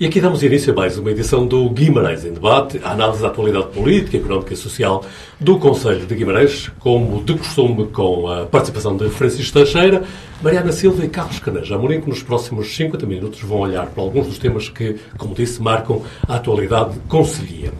E aqui damos início a mais uma edição do Guimarães em Debate, a análise da atualidade política, económica e social do Conselho de Guimarães, como de costume, com a participação de Francisco Teixeira, Mariana Silva e Carlos Caneja Amorim, que nos próximos 50 minutos vão olhar para alguns dos temas que, como disse, marcam a atualidade conselhia.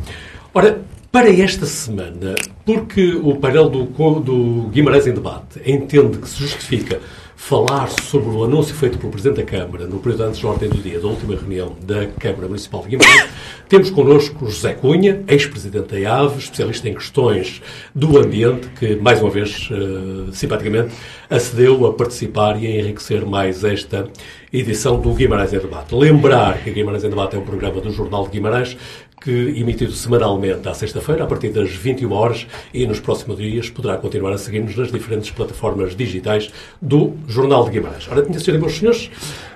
Ora, para esta semana, porque o painel do, do Guimarães em Debate entende que se justifica falar sobre o anúncio feito pelo Presidente da Câmara no período antes da ordem do dia da última reunião da Câmara Municipal de Guimarães, temos connosco José Cunha, ex-presidente da IAV, especialista em questões do ambiente, que, mais uma vez, uh, simpaticamente, acedeu a participar e a enriquecer mais esta edição do Guimarães em Debate. Lembrar que Guimarães em Debate é um programa do Jornal de Guimarães que emitido semanalmente à sexta-feira, a partir das 21 horas, e nos próximos dias poderá continuar a seguir-nos nas diferentes plataformas digitais do Jornal de Guimarães. Ora, minhas senhoras e meus senhores,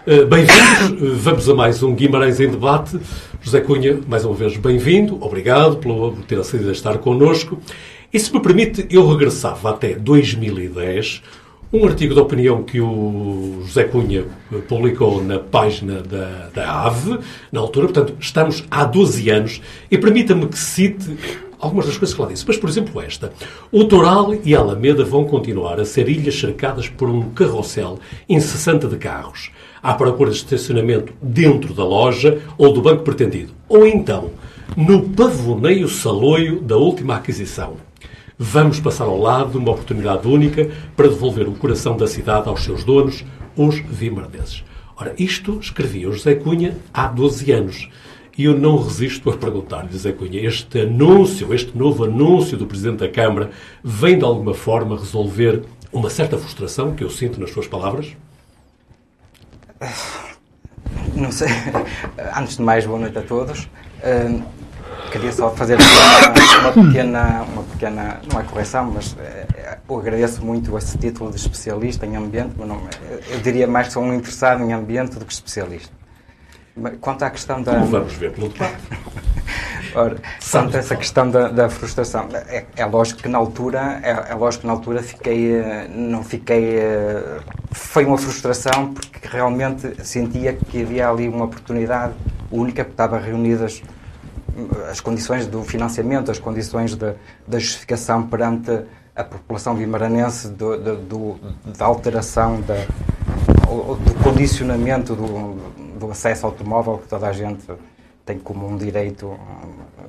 eh, bem-vindos. Vamos a mais um Guimarães em Debate. José Cunha, mais uma vez, bem-vindo. Obrigado por ter acedido a estar connosco. E se me permite, eu regressava até 2010 um artigo de opinião que o José Cunha publicou na página da, da AVE, na altura, portanto, estamos há 12 anos, e permita-me que cite algumas das coisas que lá disse. Mas, por exemplo, esta. O Toral e a Alameda vão continuar a ser ilhas cercadas por um carrossel incessante de carros, à procura de estacionamento dentro da loja ou do banco pretendido. Ou então, no pavoneio saloio da última aquisição Vamos passar ao lado de uma oportunidade única para devolver o coração da cidade aos seus donos, os vimardenses. Ora, isto escrevia o José Cunha há 12 anos. E eu não resisto a perguntar-lhe, José Cunha, este anúncio, este novo anúncio do Presidente da Câmara, vem de alguma forma resolver uma certa frustração que eu sinto nas suas palavras? Não sei. Antes de mais, boa noite a todos. Queria só fazer uma, uma, pequena, uma pequena, não é correção, mas é, eu agradeço muito esse título de especialista em ambiente, mas não, eu diria mais que sou um interessado em ambiente do que especialista. Quanto à questão da. Como vamos ver pelo debate. Ora, quanto a essa questão da, da frustração, é, é, lógico que na altura, é, é, lógico que na altura fiquei, eh, não fiquei, eh, foi uma frustração porque realmente sentia que havia ali uma oportunidade única, porque estava reunidas as condições do financiamento, as condições da justificação perante a população vimaranense do, do, do, da alteração, da, do condicionamento do, acesso ao automóvel que toda a gente tem como um direito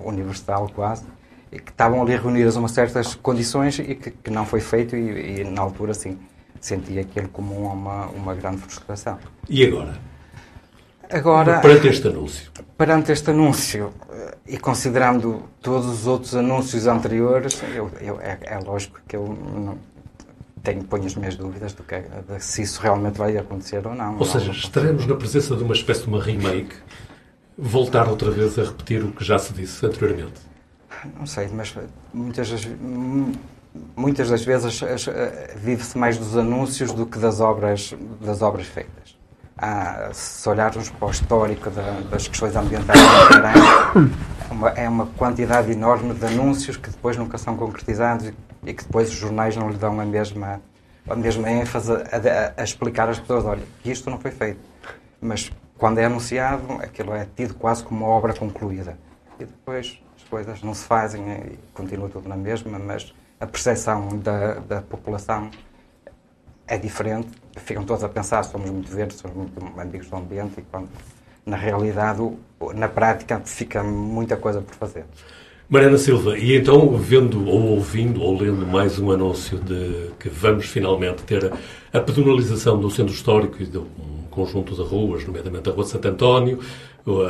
universal quase, e que estavam ali reunidas uma certas condições e que, que não foi feito e, e, na altura sim sentia aquilo como uma, uma grande frustração. E agora? Agora, perante este anúncio? Perante este anúncio, e considerando todos os outros anúncios anteriores, eu, eu, é, é, lógico que eu não, tenho, ponho as minhas dúvidas do que, de se isso realmente vai acontecer ou não. Ou seja, não, estaremos na presença de uma espécie de uma remake, voltar outra vez a repetir o que já se disse anteriormente? Não sei, mas muitas das, muitas das vezes eh, vive-se mais dos anúncios do que das obras, das obras feitas ah, se olharmos para o histórico da, das questões ambientais uma, é uma quantidade enorme de anúncios que depois nunca são concretizados e, e que depois os jornais não lhe dão a mesma, a mesma ênfase a, a, a explicar às pessoas, olha, isto não foi feito. Mas quando é anunciado, aquilo é tido quase como uma obra concluída. E depois as coisas não se fazem e continua tudo na mesma, mas a percepção da, da população é diferente. Ficam todos a pensar, somos muito verdes, somos muito amigos do ambiente, e quando, na realidade, na prática, fica muita coisa por fazer. Mariana Silva, e então, vendo ou ouvindo ou lendo mais um anúncio de que vamos finalmente ter a, a pedonalização do centro histórico e de um conjunto de ruas, nomeadamente a Rua de Santo António,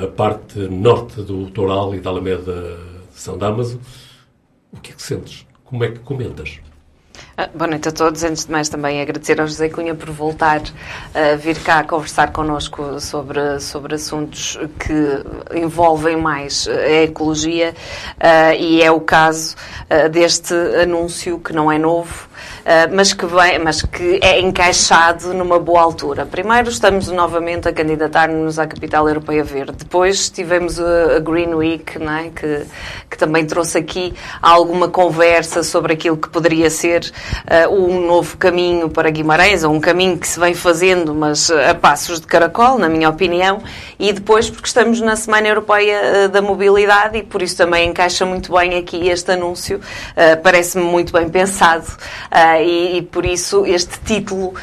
a parte norte do Toral e da Alameda de São Damaso, o que é que sentes? Como é que comentas? Ah, boa noite a todos. Antes de mais, também agradecer ao José Cunha por voltar a vir cá conversar connosco sobre, sobre assuntos que envolvem mais a ecologia uh, e é o caso uh, deste anúncio que não é novo, mas, que vem, mas que é encaixado numa boa altura. Primeiro, estamos novamente a candidatar-nos à Capital Europeia Verde. Depois, tivemos a Green Week, é? que, que também trouxe aqui alguma conversa sobre aquilo que poderia ser uh, um novo caminho para Guimarães, ou um caminho que se vem fazendo, mas a passos de caracol, na minha opinião, e depois porque estamos na Semana Europeia uh, da Mobilidade e por isso também encaixa muito bem aqui este anúncio, uh, parece-me muito bem pensado e, e, por isso este título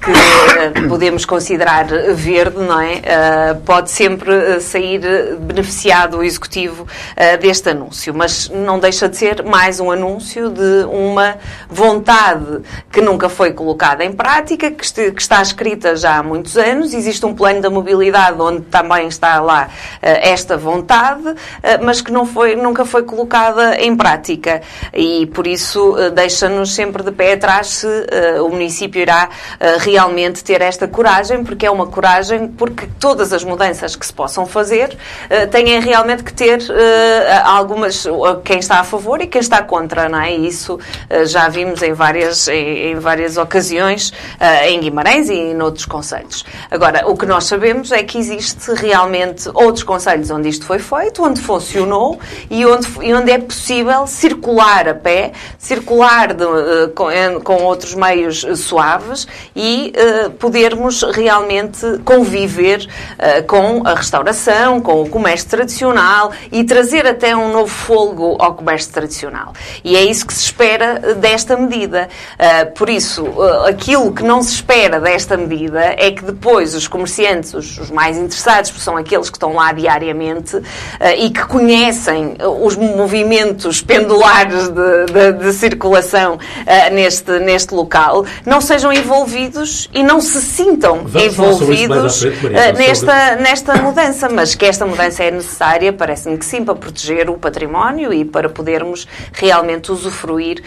que podemos considerar verde, não é? pode sempre sair beneficiado o Executivo deste anúncio, mas não deixa de ser mais um anúncio de uma vontade que nunca foi colocada em prática, que, está escrita já há muitos anos. Existe um plano da mobilidade onde também está lá eh, esta vontade, eh, mas que não foi, nunca foi colocada em prática. E por isso eh, deixa-nos sempre de pé atrás se o município irá realmente ter esta coragem, porque é uma coragem, porque todas as mudanças que se possam fazer têm realmente que ter algumas, quem está a favor e quem está contra, não é? E isso já vimos em várias, em, várias ocasiões em Guimarães e em outros conselhos. Agora, o que nós sabemos é que existe realmente outros conselhos onde isto foi feito, onde funcionou e onde, e onde é possível circular a pé, circular de, uh, com, com, outros meios suaves e uh, podermos realmente conviver uh, com a restauração, com o comércio tradicional e trazer até um novo folgo ao comércio tradicional. E é isso que se espera desta medida. por isso, aquilo que não se espera desta medida é que depois os comerciantes, os, os mais interessados, são aqueles que estão lá diariamente uh, e que conhecem os movimentos pendulares de, de, de circulação uh, neste, neste local, não sejam envolvidos e não se sintam Vamos envolvidos frente, Maria, uh, nesta, nesta mudança. Mas que esta mudança é necessária, parece-me que sim, para proteger o património e para podermos realmente usufruir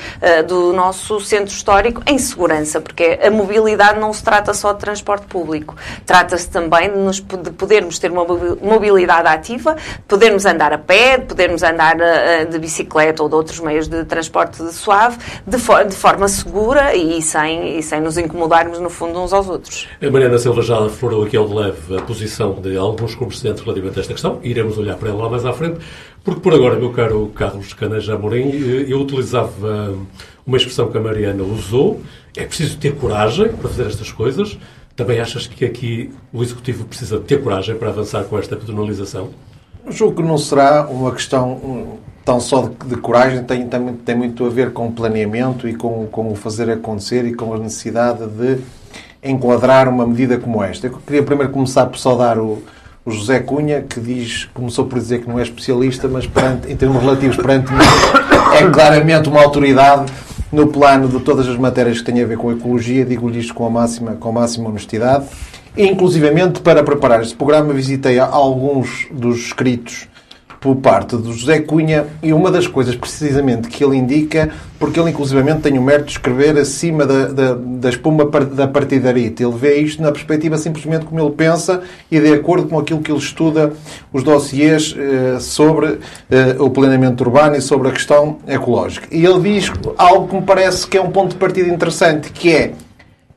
do nosso centro histórico em segurança, porque a mobilidade não se trata só de transporte público, trata-se também de, nos, de podermos ter uma mobilidade ativa, podermos andar a pé, podermos andar uh, de bicicleta ou de outros meios de transporte suave, de, for de forma segura e sem, e sem nos incomodarmos, no fundo, uns aos outros. A Mariana Silva já florou aqui ao leve a posição de alguns comerciantes relativamente a esta questão. Iremos olhar para ela mais à frente, porque por agora, meu caro Carlos Caneja Amorim, eh, eu utilizava uma expressão que a Mariana usou, é preciso ter coragem para fazer estas coisas. Também achas que aqui o Executivo precisa ter coragem para avançar com esta pedonalização? Julgo que não será uma questão tão só de, de coragem, tem, tem, tem, muito a ver com planeamento e com, com o fazer acontecer e com a necessidade de enquadrar uma medida como esta. Eu queria primeiro começar por saudar o, o José Cunha, que diz, começou por dizer que não é especialista, mas perante, em termos relativos perante mim, é claramente uma autoridade no plano de todas as matérias que têm a ver com a ecologia, digo-lhe isto com a máxima, com a máxima honestidade. Inclusivamente, para preparar este programa, visitei alguns dos escritos por parte do José Cunha e uma das coisas precisamente que ele indica, porque ele inclusivamente tem o mérito de escrever acima da, da, da espuma da partidarita. Ele vê isto na perspectiva simplesmente como ele pensa e de acordo com aquilo que ele estuda os dossiês eh, sobre eh, o planeamento urbano e sobre a questão ecológica. E ele diz algo que me parece que é um ponto de partida interessante, que é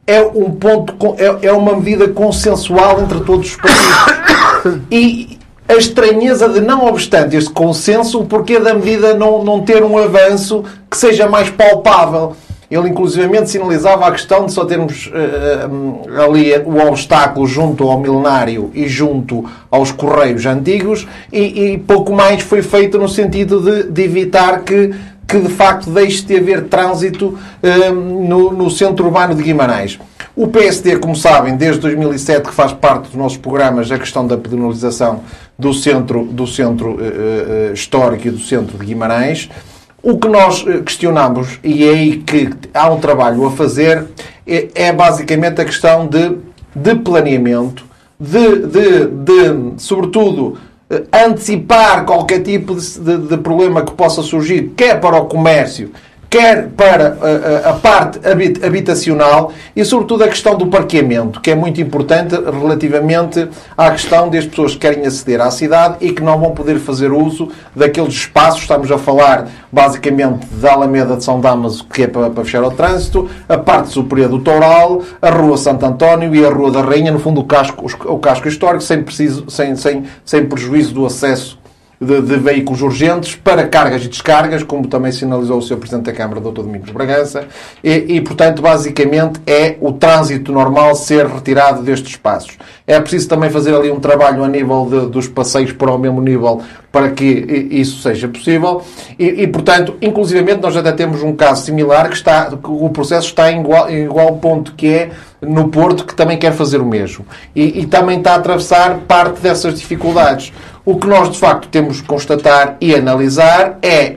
é um ponto é, é uma medida consensual entre todos os partidos. E a estranheza de, não obstante este consenso, o porquê da medida não, não ter um avanço que seja mais palpável. Ele, inclusivamente, sinalizava a questão de só termos uh, ali o obstáculo junto ao milenário e junto aos correios antigos, e, e pouco mais foi feito no sentido de, de evitar que que de facto deixe de haver trânsito uh, no, no centro urbano de Guimarães. O PSD, como sabem, desde 2007 que faz parte dos nossos programas a questão da pedonalização do centro, do centro uh, histórico e do centro de Guimarães. O que nós questionamos, e é aí que há um trabalho a fazer, é, é basicamente a questão de, de planeamento, de, de, de sobretudo, antecipar qualquer tipo de, de, de, problema que possa surgir, quer para o comércio, quer para a, a, parte habitacional e, sobretudo, a questão do parqueamento, que é muito importante relativamente à questão das pessoas que querem aceder à cidade e que não vão poder fazer uso daqueles espaços. Estamos a falar, basicamente, da Alameda de São Damaso, que é para, para fechar o trânsito, a parte superior do Toural, a Rua Santo António e a Rua da Rainha, no fundo, o casco, o casco histórico, sem, preciso, sem, sem, sem prejuízo do acesso de, de, veículos urgentes para cargas e descargas, como também sinalizou o Sr. Presidente da Câmara, Dr. Domingos Bragança, e, e, portanto, basicamente é o trânsito normal ser retirado destes espaços. É preciso também fazer ali um trabalho a nível de, dos passeios para o mesmo nível para que isso seja possível e, e, portanto, inclusivamente nós até temos um caso similar que está, o processo está em igual, em igual ponto que é no Porto, que também quer fazer o mesmo. E, e também está a atravessar parte dessas dificuldades. O que nós, de facto, temos que constatar e analisar é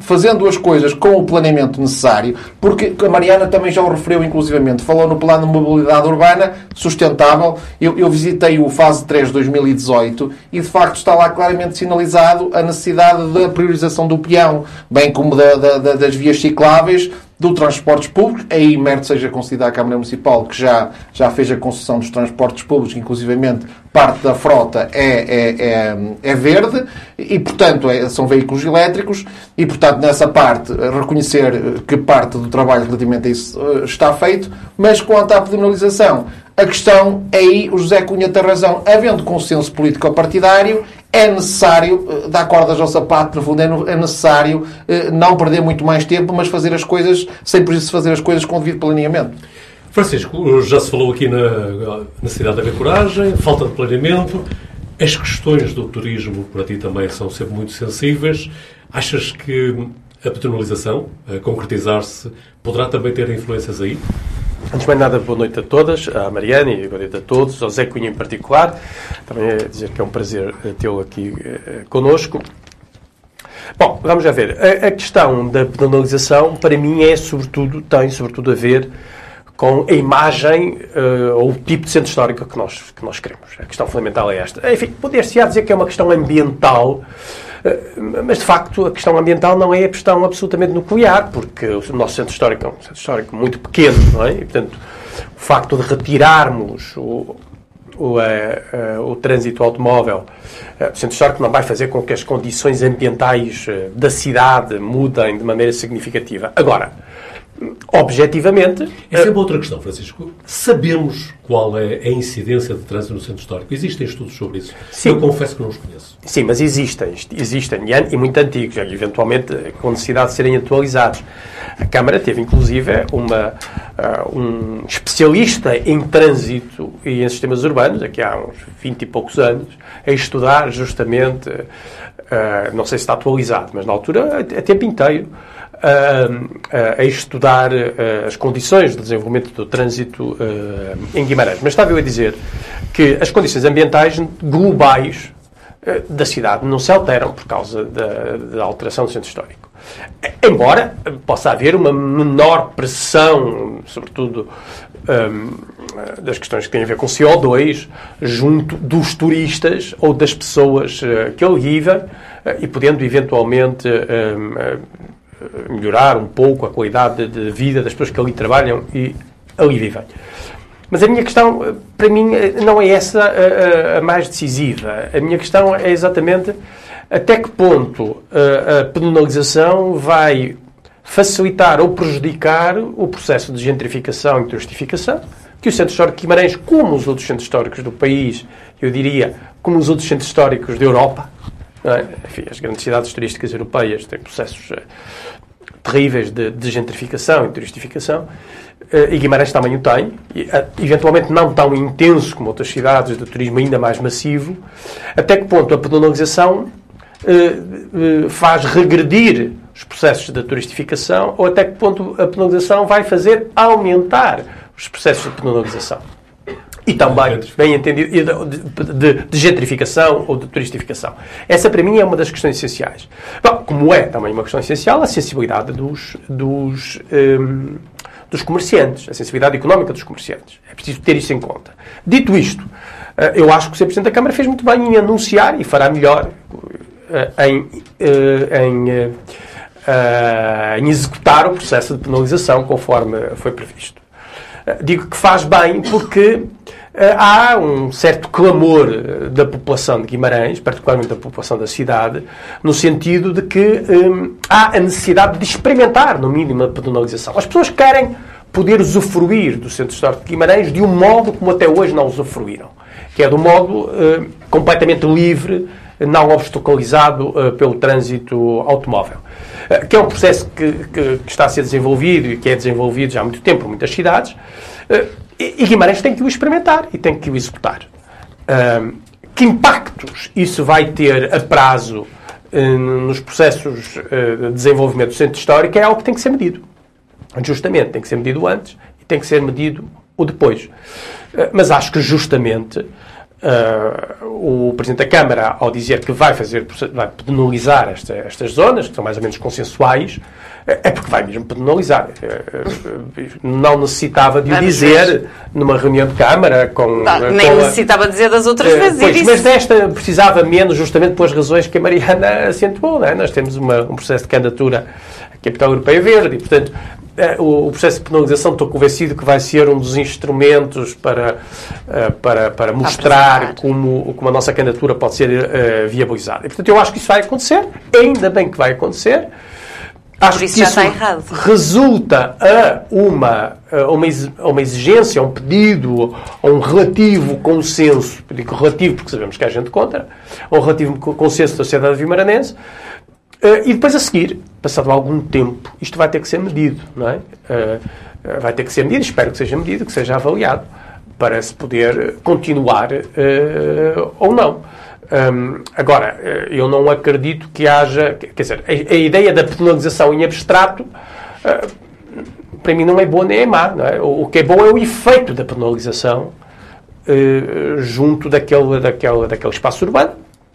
fazendo as coisas com o planeamento necessário, porque a Mariana também já o referiu inclusivamente, falou no plano de mobilidade urbana sustentável. Eu, eu visitei o fase 3 de 2018 e de facto está lá claramente sinalizado a necessidade da priorização do peão, bem como da, da, das vias cicláveis, do transportes públicos, aí mérito seja considerada a Câmara Municipal, que já, já fez a concessão dos transportes públicos, inclusivamente parte da frota é, é, é, é verde, e portanto é, são veículos elétricos, e portanto nessa parte reconhecer que parte do trabalho relativamente a isso eh, está feito, mas quanto à penalização, a questão é aí, o José Cunha tem razão, havendo consenso político-partidário, é necessário eh, dar cordas ao sapato, no fundo, é, necessário eh, não perder muito mais tempo, mas fazer as coisas, sem por isso fazer as coisas com devido planeamento. Francisco, já se falou aqui na necessidade de haver coragem, falta de planeamento. As questões do turismo para ti também são sempre muito sensíveis. Achas que a penalização, a concretizar-se, poderá também ter influências aí? Antes de mais nada, boa noite a todas, à Mariana e boa noite a todos, ao Zé Cunha em particular. Também é dizer que é um prazer eh, tê-lo aqui eh, connosco. Bom, vamos já ver. A, a, questão da penalização, para mim, é sobretudo, tem sobretudo a ver com a imagem uh, ou o tipo de centro histórico que nós, que nós queremos. A questão fundamental é esta. Enfim, poder-se dizer que é uma questão ambiental, eh, mas, de facto, a questão ambiental não é a questão absolutamente nuclear, porque o nosso centro histórico é um centro histórico muito pequeno, não é? E, portanto, o facto de retirarmos o, o, eh, eh, o trânsito automóvel, o centro histórico não vai fazer com que as condições ambientais da cidade mudem de maneira significativa. Agora, objetivamente. Essa é uma outra questão, Francisco. Sabemos qual é a incidência de trânsito no centro histórico. Existem estudos sobre isso? Sim. Eu confesso que não os conheço. Sim, mas existem. Existem. E muito antigos, eventualmente com necessidade de serem atualizados. A Câmara teve, inclusive, uma, uh, um especialista em trânsito e em sistemas urbanos, aqui há uns 20 e poucos anos, a estudar justamente, uh, não sei se está atualizado, mas na altura, a tempo inteiro, a, a estudar as condições de desenvolvimento do trânsito em Guimarães. Mas estava eu a dizer que as condições ambientais globais da cidade não se alteram por causa da, da alteração do centro histórico. Embora possa haver uma menor pressão, sobretudo um, das questões que têm a ver com CO2, junto dos turistas ou das pessoas que ali vivem e podendo eventualmente um, melhorar um pouco a qualidade de vida das pessoas que ali trabalham e ali vivem. Mas a minha questão, para mim, não é essa a, a, mais decisiva. A minha questão é exatamente até que ponto a, penalização vai facilitar ou prejudicar o processo de gentrificação e turistificação, que o Centro Histórico de Guimarães, como os outros centros históricos do país, eu diria, como os outros centros históricos da Europa, é? enfim, as grandes cidades turísticas europeias têm processos uh, terríveis de, de gentrificação e turistificação, uh, e Guimarães também o tem, e, uh, eventualmente não tão intenso como outras cidades de turismo ainda mais massivo, até que ponto a penalização faz regredir os processos de turistificação ou até que ponto a penalização vai fazer aumentar os processos de penalização e também, bem entendido, de, de, de, gentrificação ou de turistificação. Essa, para mim, é uma das questões essenciais. Bom, como é também uma questão essencial a sensibilidade dos, dos, um, dos comerciantes, a sensibilidade económica dos comerciantes. É preciso ter isso em conta. Dito isto, eh, eu acho que o Sr. Presidente da Câmara fez muito bem em anunciar, e fará melhor, eh, em, eh, em, em executar o processo de penalização conforme foi previsto. Digo que faz bem porque há um certo clamor eh, da população de Guimarães, particularmente da população da cidade, no sentido de que hum, há a necessidade de experimentar, no mínimo, a penalização. As pessoas querem poder usufruir do Centro Histórico de Guimarães de um modo como até hoje não usufruíram, que é do modo hum, completamente livre não obstaculizado uh, pelo trânsito automóvel. Que é um processo que, que, que, está a ser desenvolvido e que é desenvolvido já há muito tempo em muitas cidades. Uh, e Guimarães tem que o experimentar e tem que o executar. que impactos isso vai ter a prazo nos processos de desenvolvimento do centro histórico é algo que tem que ser medido. Justamente, tem que ser medido antes e tem que ser medido o depois. Mas acho que justamente o Presidente da Câmara, ao dizer que vai fazer, vai penalizar esta, estas zonas, que são mais ou menos consensuais, é porque vai mesmo penalizar. Não necessitava de o dizer numa reunião de Câmara com. Não, nem com necessitava dizer das outras uh, vezes. Pois, mas desta precisava menos, justamente pelas razões que a Mariana acentuou. É? Nós temos uma, um processo de candidatura à Capital Europeia Verde e, portanto, é, o, processo de penalização estou convencido que vai ser um dos instrumentos para, eh, para, para mostrar como, como a nossa candidatura pode ser viabilizada. E, portanto, eu acho que isso vai acontecer, ainda bem que vai acontecer. Acho Por isso que já isso está errado. resulta a uma, a uma, a uma exigência, a um pedido, a um relativo consenso, digo relativo porque sabemos que há gente contra, a um relativo consenso da sociedade vimaranense, Uh, e depois a seguir, passado algum tempo, isto vai ter que ser medido, não é? Uh, vai ter que ser medido, espero que seja medido, que seja avaliado, para se poder continuar ou não. Agora, eu não acredito que haja. Quer dizer, a, a ideia da penalização em abstrato, para mim, não é boa nem é má. É? O, que é bom é o efeito da penalização junto daquele, daquele, daquele espaço urbano,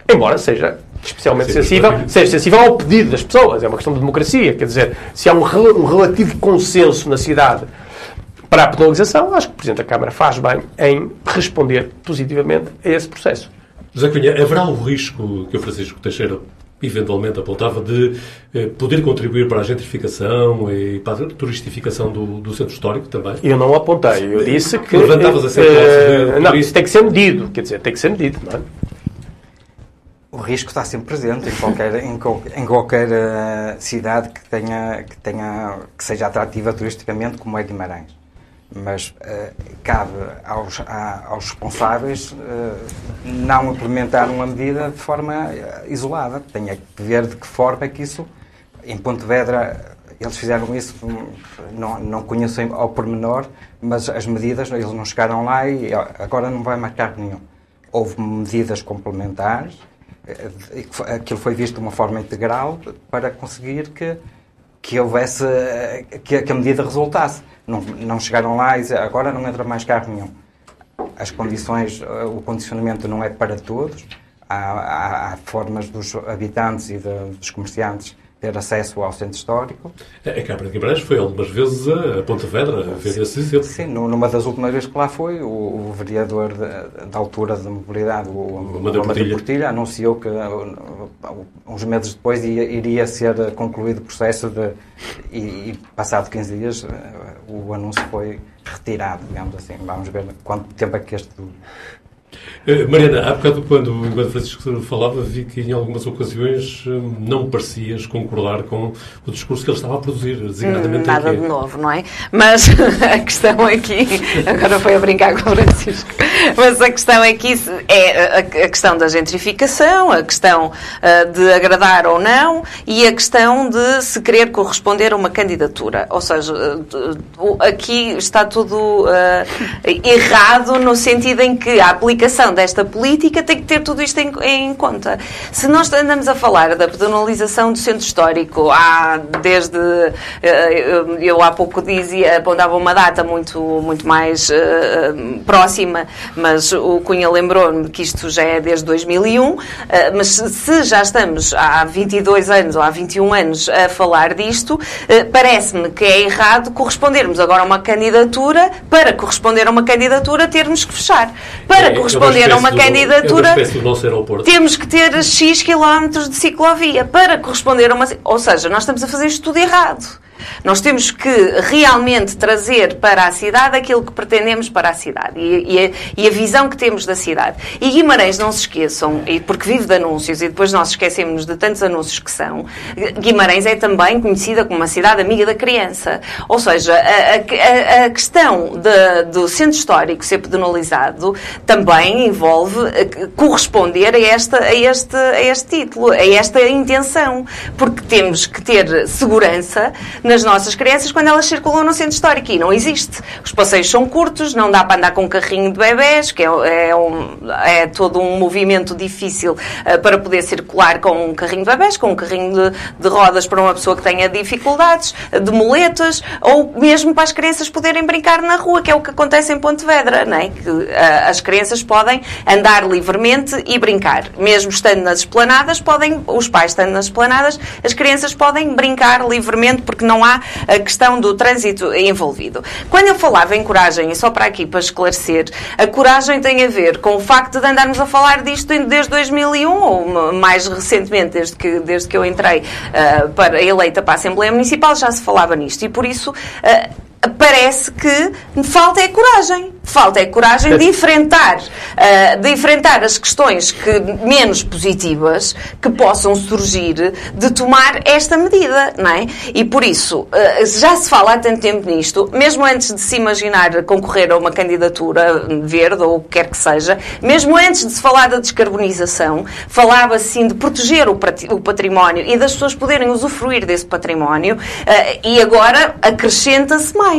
embora seja especialmente Sim, sensível, seja sensível ao pedido das pessoas. É uma questão de democracia. Quer dizer, se há um, um relativo consenso na cidade para a penalização, acho que o Presidente da Câmara faz bem em responder positivamente a esse processo. José Cunha, haverá o risco que o Francisco Teixeira eventualmente apontava de eh, poder contribuir para a gentrificação e para a turistificação do, do, centro histórico também? Eu não apontei, eu disse que... Levantavas essa eh, Não, isso tem que ser medido, quer dizer, tem que ser medido, não é? o risco está sempre presente em qualquer, em, em qualquer uh, cidade que tenha, que tenha que seja atrativa turisticamente, como é Guimarães. Mas uh, cabe aos, a, aos responsáveis uh, não implementar uma medida de forma isolada. Tem que ver de que forma é que isso, em Pontevedra, eles fizeram isso, não, não conheço ao pormenor, mas as medidas, eles não chegaram lá e agora não vai marcar nenhum. Houve medidas complementares, aquilo foi visto de uma forma integral para conseguir que, que houvesse, que, que a medida resultasse. Não, não chegaram lá e dizer, agora não entra mais carro nenhum. As condições, o condicionamento não é para todos. Há, há, há formas dos habitantes e de, dos comerciantes ter acesso ao centro histórico. A Câmara de Guimarães foi algumas vezes a Pontevedra a ver esse exemplo. Sim, numa das últimas vezes que lá foi, o, o vereador da altura da mobilidade, o, o Amadeu Portilha, anunciou que uns meses depois ia, iria ser concluído o processo de, e, e passado 15 dias o anúncio foi retirado, digamos assim. Vamos ver quanto tempo é que este Mariana, há bocado, quando, enquanto Francisco falava, vi que em algumas ocasiões eh, não parecias concordar com o discurso que ele estava a produzir, designadamente. Hum, nada de novo, não é? Mas a questão aqui, agora foi a brincar com o Francisco, mas a questão aqui é a questão da gentrificação, a questão uh, de agradar ou não e a questão de se querer corresponder a uma candidatura. Ou seja, aqui está tudo errado no sentido em que a aplicação desta política tem que ter tudo isto em, em, conta. Se nós andamos a falar da pedonalização do centro histórico, há desde. Eh, eu há pouco dizia, apontava uma data muito, muito mais uh, próxima, mas o Cunha lembrou-me que isto já é desde 2001. Uh, mas se já estamos há 22 anos ou há 21 anos a falar disto, uh, parece-me que é errado correspondermos agora a uma candidatura, para corresponder a uma candidatura, termos que fechar. Para é, corresponder escolher uma candidatura, temos que ter X quilómetros de ciclovia para corresponder a uma. Ou seja, nós estamos a fazer isto tudo errado. Nós temos que realmente trazer para a cidade aquilo que pretendemos para a cidade e, e, a, e, a, visão que temos da cidade. E Guimarães, não se esqueçam, porque vive de anúncios e depois nós esquecemos de tantos anúncios que são, Guimarães é também conhecida como uma cidade amiga da criança. Ou seja, a, a, a questão de, do centro histórico ser pedonalizado também envolve eh, corresponder a, esta, a, este, a este título, a esta intenção, porque temos que ter segurança nas nossas crianças quando elas circulam no centro histórico. E não existe. Os passeios são curtos, não dá para andar com um carrinho de bebés, que é, é, um, é todo um movimento difícil uh, para poder circular com um carrinho de bebés, com um carrinho de, de, rodas para uma pessoa que tenha dificuldades, de muletas, ou mesmo para as crianças poderem brincar na rua, que é o que acontece em Pontevedra, não é? que uh, as crianças podem andar livremente e brincar. Mesmo estando nas esplanadas, podem, os pais estando nas esplanadas, as crianças podem brincar livremente porque não há a questão do trânsito envolvido. Quando eu falava em coragem, e só para aqui para esclarecer, a coragem tem a ver com o facto de andarmos a falar disto desde 2001, ou mais recentemente, desde que, desde que eu entrei uh, para, eleita para a Assembleia Municipal, já se falava nisto. E por isso. Uh, parece que falta é coragem. Falta é coragem de enfrentar, uh, de enfrentar as questões que, menos positivas que possam surgir de tomar esta medida, não é? E por isso, uh, já se fala há tanto tempo nisto, mesmo antes de se imaginar concorrer a uma candidatura verde ou o que quer que seja, mesmo antes de se falar da descarbonização, falava-se sim de proteger o património e das pessoas poderem usufruir desse património uh, e agora acrescenta-se mais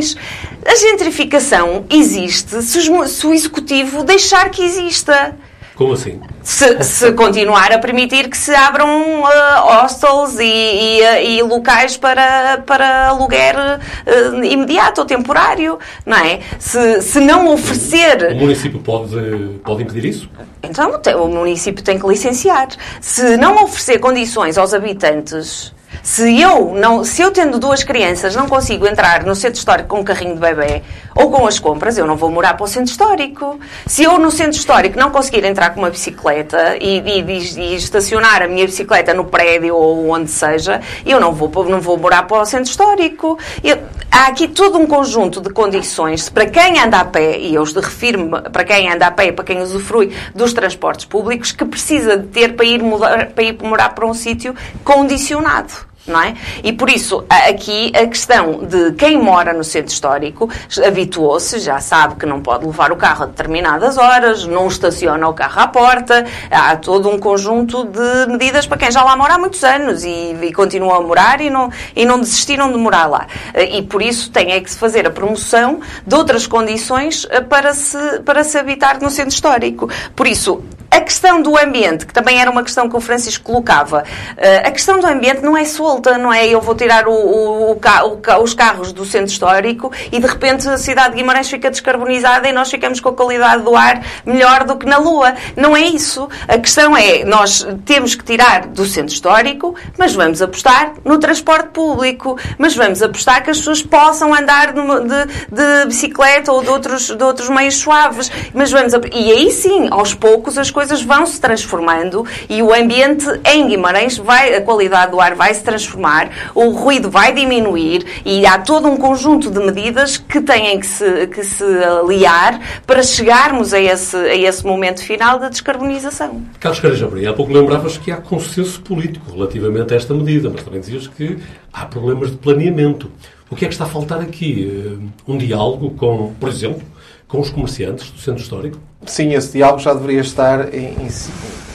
A gentrificação existe se o executivo deixar que exista. Como assim? Se, se, continuar a permitir que se abram uh, hostels e, e, e, locais para, para aluguer uh, imediato ou temporário, não é? Se, se não oferecer... O município pode, pode impedir isso? Então, o município tem que licenciar. Se não oferecer condições aos habitantes se eu, não, se eu tendo duas crianças não consigo entrar no centro histórico com um carrinho de bebê ou com as compras, eu não vou morar para o centro histórico. Se eu no centro histórico não conseguir entrar com uma bicicleta e, e, e estacionar a minha bicicleta no prédio ou onde seja, eu não vou, não vou morar para o centro histórico. Eu, há aqui todo um conjunto de condições para quem anda a pé, e eu os refiro-me para quem anda a pé e para quem usufrui dos transportes públicos, que precisa de ter para ir, mudar, para ir morar para um sítio condicionado não é? E por isso, aqui a questão de quem mora no centro histórico habituou-se, já sabe que não pode levar o carro a determinadas horas, não estaciona o carro à porta, há todo um conjunto de medidas para quem já lá mora há muitos anos e, e continuam a morar e não, e não desistiram de morar lá. E por isso tem é que se fazer a promoção de outras condições eh, para se, para se habitar no centro histórico. Por isso, a questão do ambiente, que também era uma questão que o Francisco colocava, eh, a questão do ambiente não é solta, não é? Eu vou tirar o, o, o, os carros do centro histórico e de repente a cidade de Guimarães fica descarbonizada e nós ficamos com a qualidade do ar melhor do que na Lua. Não é isso. A questão é, nós temos que tirar do centro histórico, mas vamos apostar no transporte público, mas vamos apostar que as pessoas possam andar de, de bicicleta ou de outros, de outros meios suaves. Mas vamos, e aí sim, aos poucos as coisas vão se transformando e o ambiente em Guimarães vai, a qualidade do ar vai se transformar, o ruído vai diminuir e há todo um conjunto de medidas que têm que se, que se aliar para chegarmos a esse, a esse momento final da descarbonização. Carlos Carajabri, há pouco lembravas que há consenso político relativamente a esta medida, mas também dizias que há problemas de planeamento. O que é que está a faltar aqui? Eh, um diálogo com, por exemplo, com os comerciantes do centro histórico? Sim, esse diálogo já deveria estar em, em,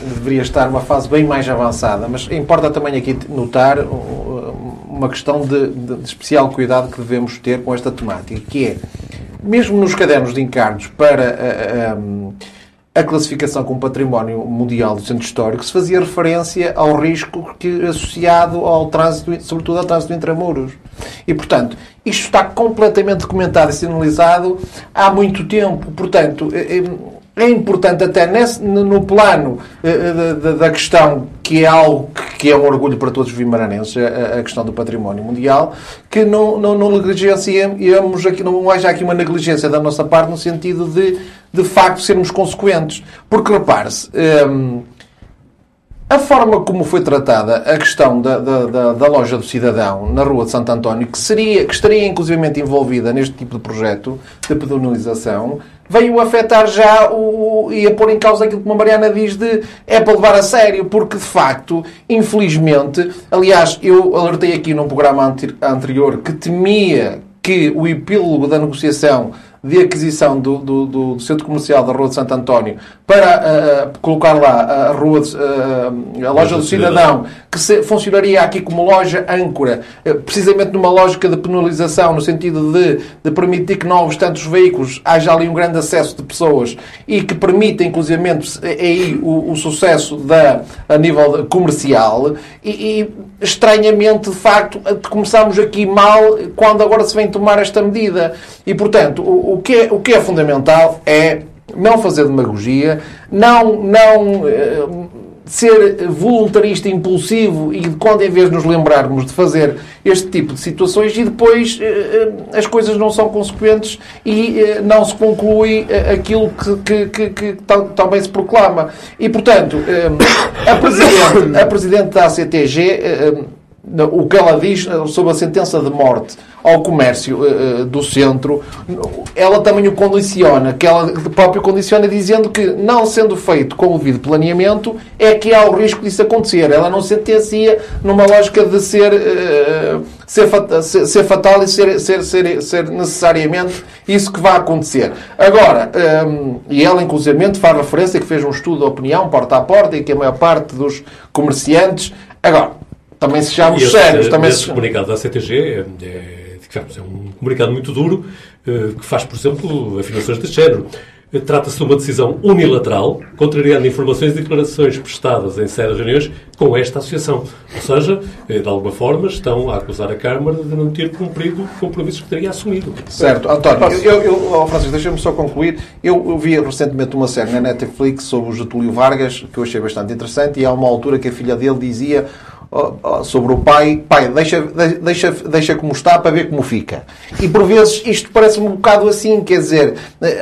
deveria estar numa fase bem mais avançada, mas importa também aqui notar uma questão de, de, de, especial cuidado que devemos ter com esta temática, que é, mesmo nos cadernos de encargos para a, a, a classificação como património mundial do centro histórico, se fazia referência ao risco que, associado ao trânsito, sobretudo ao trânsito intramuros. E, portanto, isto está completamente documentado e sinalizado há muito tempo. Portanto, é, é importante até nesse, no plano uh, da, questão que é algo que é um orgulho para todos os vimaranenses, a, questão do património mundial, que não, não, não negligenciemos aqui, não haja aqui uma negligência da nossa parte no sentido de, de facto, sermos consequentes. Porque, repare-se, um, ehm, A forma como foi tratada a questão da, da, da, da loja do cidadão na Rua de Santo António, que, seria, que estaria inclusivamente envolvida neste tipo de projeto de pedonalização, veio afetar já o, e a pôr em causa aquilo que a Mariana diz de é para levar a sério, porque de facto, infelizmente, aliás, eu alertei aqui num programa anterior que temia que o epílogo da negociação de aquisição do, do, do, centro comercial da Rua de Santo António para uh, colocar lá a, rua de, uh, a loja do cidadão, que se, funcionaria aqui como loja âncora, uh, precisamente numa lógica de penalização, no sentido de, de permitir que novos tantos veículos haja ali um grande acesso de pessoas e que permita, inclusive, aí o, o sucesso da, a nível comercial. E, e, estranhamente, de facto, começamos aqui mal quando agora se vem tomar esta medida. E, portanto, o, o, que, é, o que é fundamental é não fazer demagogia, não, não eh, ser voluntarista impulsivo e quando em vez de nos lembrarmos de fazer este tipo de situações e depois eh, eh, as coisas não são consequentes e não se conclui aquilo que, que, que, que também se proclama. E, portanto, a Presidente, a Presidente da ACTG o que ela diz sobre a sentença de morte ao comércio uh, do centro, ela também o condiciona, que ela próprio condiciona dizendo que, não sendo feito com o devido planeamento, é que há o risco disso acontecer. Ela não sentencia numa lógica de ser, uh, ser, fat ser, fatal e ser, ser, ser, ser necessariamente isso que vai acontecer. Agora, um, e ela inclusivamente faz referência que fez um estudo de opinião porta a porta e que a maior parte dos comerciantes. Agora, também sejamos sérios. Também esse se... comunicado da CTG é, é, digamos, é um comunicado muito duro eh, que faz, por exemplo, afirmações deste género. Eh, trata-se de uma decisão unilateral, contrariando informações e declarações prestadas em sérias reuniões com esta associação. Ou seja, eh, de alguma forma, estão a acusar a Câmara de não ter cumprido compromissos que teria assumido. Certo. António, eu, eu, oh, Francisco, deixa-me só concluir. Eu, eu vi recentemente uma série na Netflix sobre o Getúlio Vargas, que eu achei bastante interessante, e há uma altura que a filha dele dizia sobre o pai, pai, deixa, deixa, deixa como está para ver como fica. E por vezes isto parece um bocado assim, quer dizer,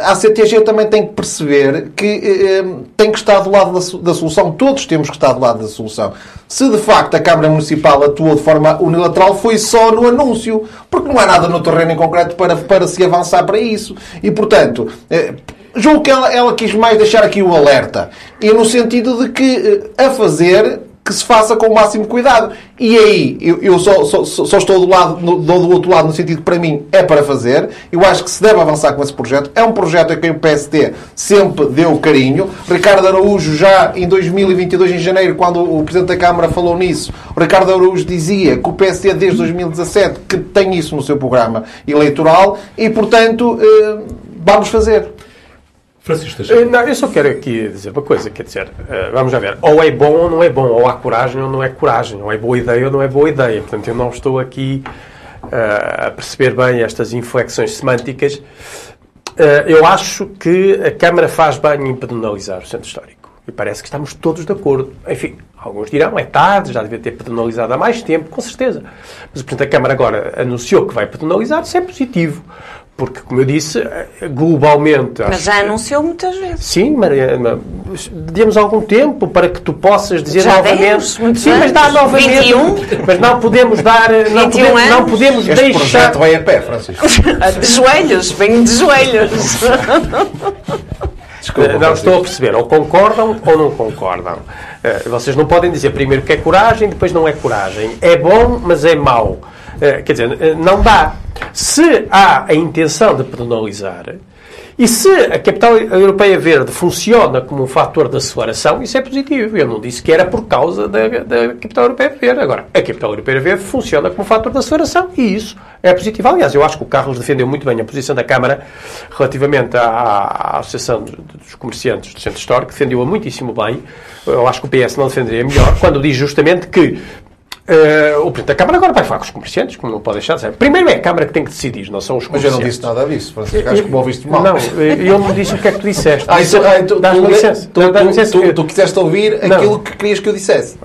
a CTG também tem que perceber que eh, eh, tem que estar do lado da, da, solução, todos temos que estar do lado da solução. Se de facto a Câmara Municipal atuou de forma unilateral, foi só no anúncio, porque não há nada no terreno em concreto para, para se avançar para isso. E portanto. Eh, julgo que ela, ela quis mais deixar aqui o alerta. E no sentido de que eh, a fazer que se faça com o máximo cuidado. E aí, eu, eu só, só, só, estou do, lado, do, do outro lado, no sentido que para mim é para fazer. Eu acho que se deve avançar com esse projeto. É um projeto a quem o PST sempre deu carinho. Ricardo Araújo, já em 2022, em janeiro, quando o Presidente da Câmara falou nisso, Ricardo Araújo dizia que o PST, desde 2017, que tem isso no seu programa eleitoral e, portanto, eh, vamos fazer. Francisco eh, Não, eu só quero aqui dizer uma coisa, quer dizer, uh, vamos já ver, ou é bom ou não é bom, ou há coragem ou não é coragem, ou é boa ideia ou não é boa ideia. Portanto, eu não estou aqui uh, a perceber bem estas inflexões semânticas. Uh, eu acho que a Câmara faz bem em penalizar o centro histórico. E parece que estamos todos de acordo. Enfim, alguns dirão, é tarde, já devia ter penalizado há mais tempo, com certeza. Mas, portanto, a Câmara agora anunciou que vai penalizar, isso é positivo. Porque, como eu disse, globalmente. Mas já anunciou muitas vezes. Sim, Mariana. Demos algum tempo para que tu possas dizer já novamente. Demos, sim, mas dá novamente. 21? Mas não podemos dar. Não podemos, anos? não podemos este deixar. projeto vai a pé, Francisco. de joelhos, venho de joelhos. Desculpa, não estou a perceber. Ou concordam ou não concordam. Eh, vocês não podem dizer primeiro que é coragem, depois não é coragem. É bom, mas é mau. Eh, quer dizer, eh, não dá. Se há a intenção de penalizar, e se a capital europeia verde funciona como um fator de aceleração, isso é positivo. Eu não disse que era por causa da, da capital europeia verde. Agora, a capital europeia verde funciona como um fator de aceleração e isso é positivo. Aliás, eu acho que o Carlos defendeu muito bem a posição da Câmara relativamente à, à Associação dos Comerciantes do Centro Histórico, defendeu-a muitíssimo bem. Eu acho que o PS não defenderia melhor, quando diz justamente que Uh, o Presidente da Câmara agora vai falar com os comerciantes, como não pode deixar de ser. Primeiro é a Câmara que tem que decidir, não são os comerciantes. Mas eu não disse nada disso, Francisco. Acho que me ouviste mal. Não, eu não disse o que é que tu disseste. Ah, isso, ah, tu, tu, licença. Tu, tu, tu, tu, quiseste ouvir não. aquilo que querias que eu dissesse.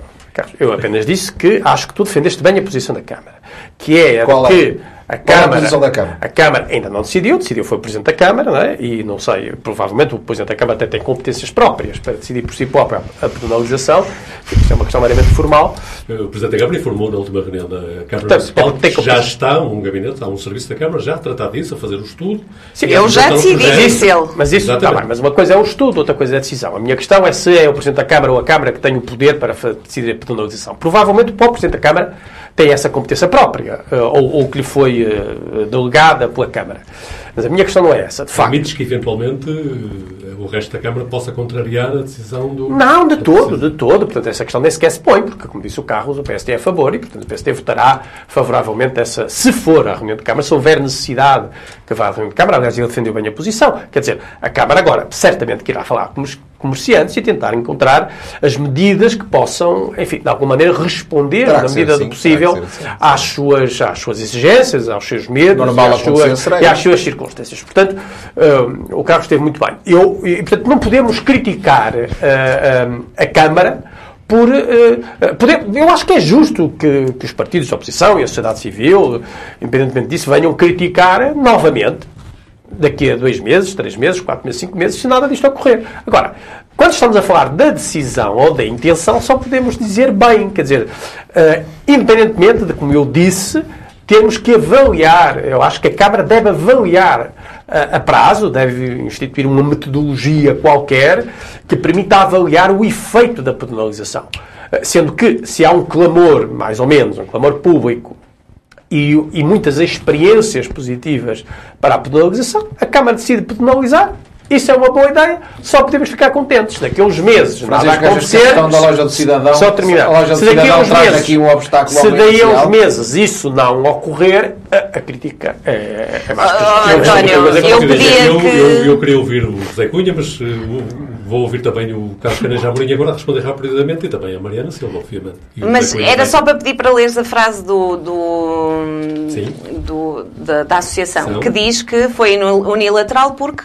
Eu apenas disse que acho que tu defendeste bem a posição da Câmara. Que é Qual que... É? A é a Câmara, Câmara? A Câmara ainda não decidiu, decidiu foi o Presidente da Câmara, não é? e não sei, provavelmente o Presidente da Câmara até tem competências próprias para decidir por si próprio a penalização, isto é uma questão meramente formal. O Presidente da Câmara informou na última reunião da Câmara Portanto, Municipal que já está um gabinete, há um serviço da Câmara já a tratar disso, a fazer o estudo. Sim, já decidi, disse ele. Mas isso, tá bem, mas uma coisa é o estudo, outra coisa é a decisão. A minha questão é se é o Presidente da Câmara ou a Câmara que tem o poder para decidir a penalização. Provavelmente o próprio Presidente da Câmara tem essa competência própria, eh, ou, ou que lhe foi eh, delegada pela Câmara. Mas a minha questão não é essa, de facto. Admites que, eventualmente, eh, o resto da Câmara possa contrariar a decisão do... Não, de todo, de todo. Portanto, essa questão nem sequer se põe, porque, como disse o Carlos, o PSD é a favor e, portanto, o PSD votará favoravelmente essa, se for à reunião de Câmara, se houver necessidade que vá à reunião de Câmara. Aliás, ele defendeu bem a posição. Quer dizer, a Câmara agora certamente que irá falar com os comerciantes e tentar encontrar as medidas que possam, enfim, de alguma maneira responder, na medida assim, do possível, às suas, às suas exigências, aos seus medos Normal e, às suas, e às suas circunstâncias. Portanto, hum, o Carlos esteve muito bem. Eu, e, portanto, não podemos criticar ah, hum, a Câmara por. ah, poder- eu acho que é justo que, que os partidos de oposição e a sociedade civil, independentemente disso, venham criticar novamente daqui a dois meses, três meses, quatro meses, cinco meses, se nada disto ocorrer. Agora, quando estamos a falar da decisão ou da intenção, só podemos dizer bem. Quer dizer, eh, independentemente de, como eu disse, temos que avaliar, eu acho que a Câmara deve avaliar eh, a prazo, deve instituir uma metodologia qualquer que permita avaliar o efeito da penalização. Eh, Sendo que, se há um clamor, mais ou menos, um clamor público e, e muitas experiências positivas para a penalização, a Câmara decide penalizar. Isso é uma boa ideia, só podemos ficar contentes. Daqui a uns meses, nada a Francisco, que a acontecer. questão da loja do cidadão- Só terminar. a loja do se daqui a cidadão uns traz meses, aqui um obstáculo se daí a uns meses isso não ocorrer, a, a crítica é, é mais que Oh. António, eu eu, eu, eu queria ouvir o José Cunha, mas eh, vou ouvir também o Carlos Caneja Amorim agora responder rapidamente e também a Mariana Silva, obviamente. Mas era só para pedir para leres a frase do, do, do- da, da associação, São. que diz que foi unilateral porque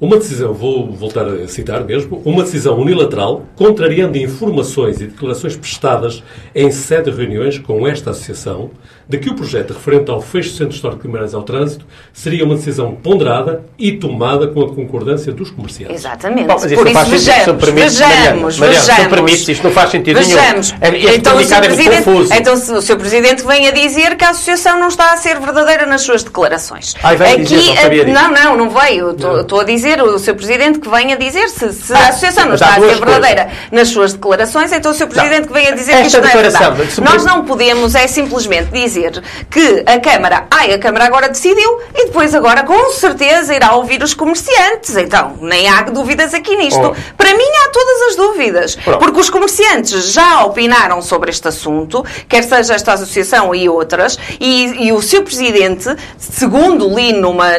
Uma decisão, vou voltar a citar mesmo, uma decisão unilateral, contrariando informações e declarações prestadas em sede de reuniões com esta associação, de que o projeto referente ao fecho do Centro Histórico de Guimarães ao Trânsito seria uma decisão ponderada e tomada com a concordância dos comerciantes. Exatamente. Bom, mas isto Por não isso, faz sentido, vejamos, permite, Mariana. vejamos, Mariana, vejamos. permite, isto não faz sentido nenhum. Vejamos. É- este então, o é confuso. então, se o Sr. Presidente vem a dizer que a associação não está a ser verdadeira nas suas declarações. Ai, vem dizer, não sabia disso. não, não, não veio. Estou- a dizer, o Sr. Presidente que vem a dizer se, se Ah, a associação não está a ser verdadeira nas suas declarações, então o Sr. Presidente que vem a dizer que Esta isto não é verdade. Nós permite- não podemos é simplesmente dizer que a Câmara, ai, a Câmara agora decidiu e depois agora com certeza irá ouvir os comerciantes. Então, nem há dúvidas aqui nisto. Oh. Para mim há todas as dúvidas. Pronto. Porque os comerciantes já opinaram sobre este assunto, quer seja esta associação e outras, e, e o seu presidente, segundo li numa,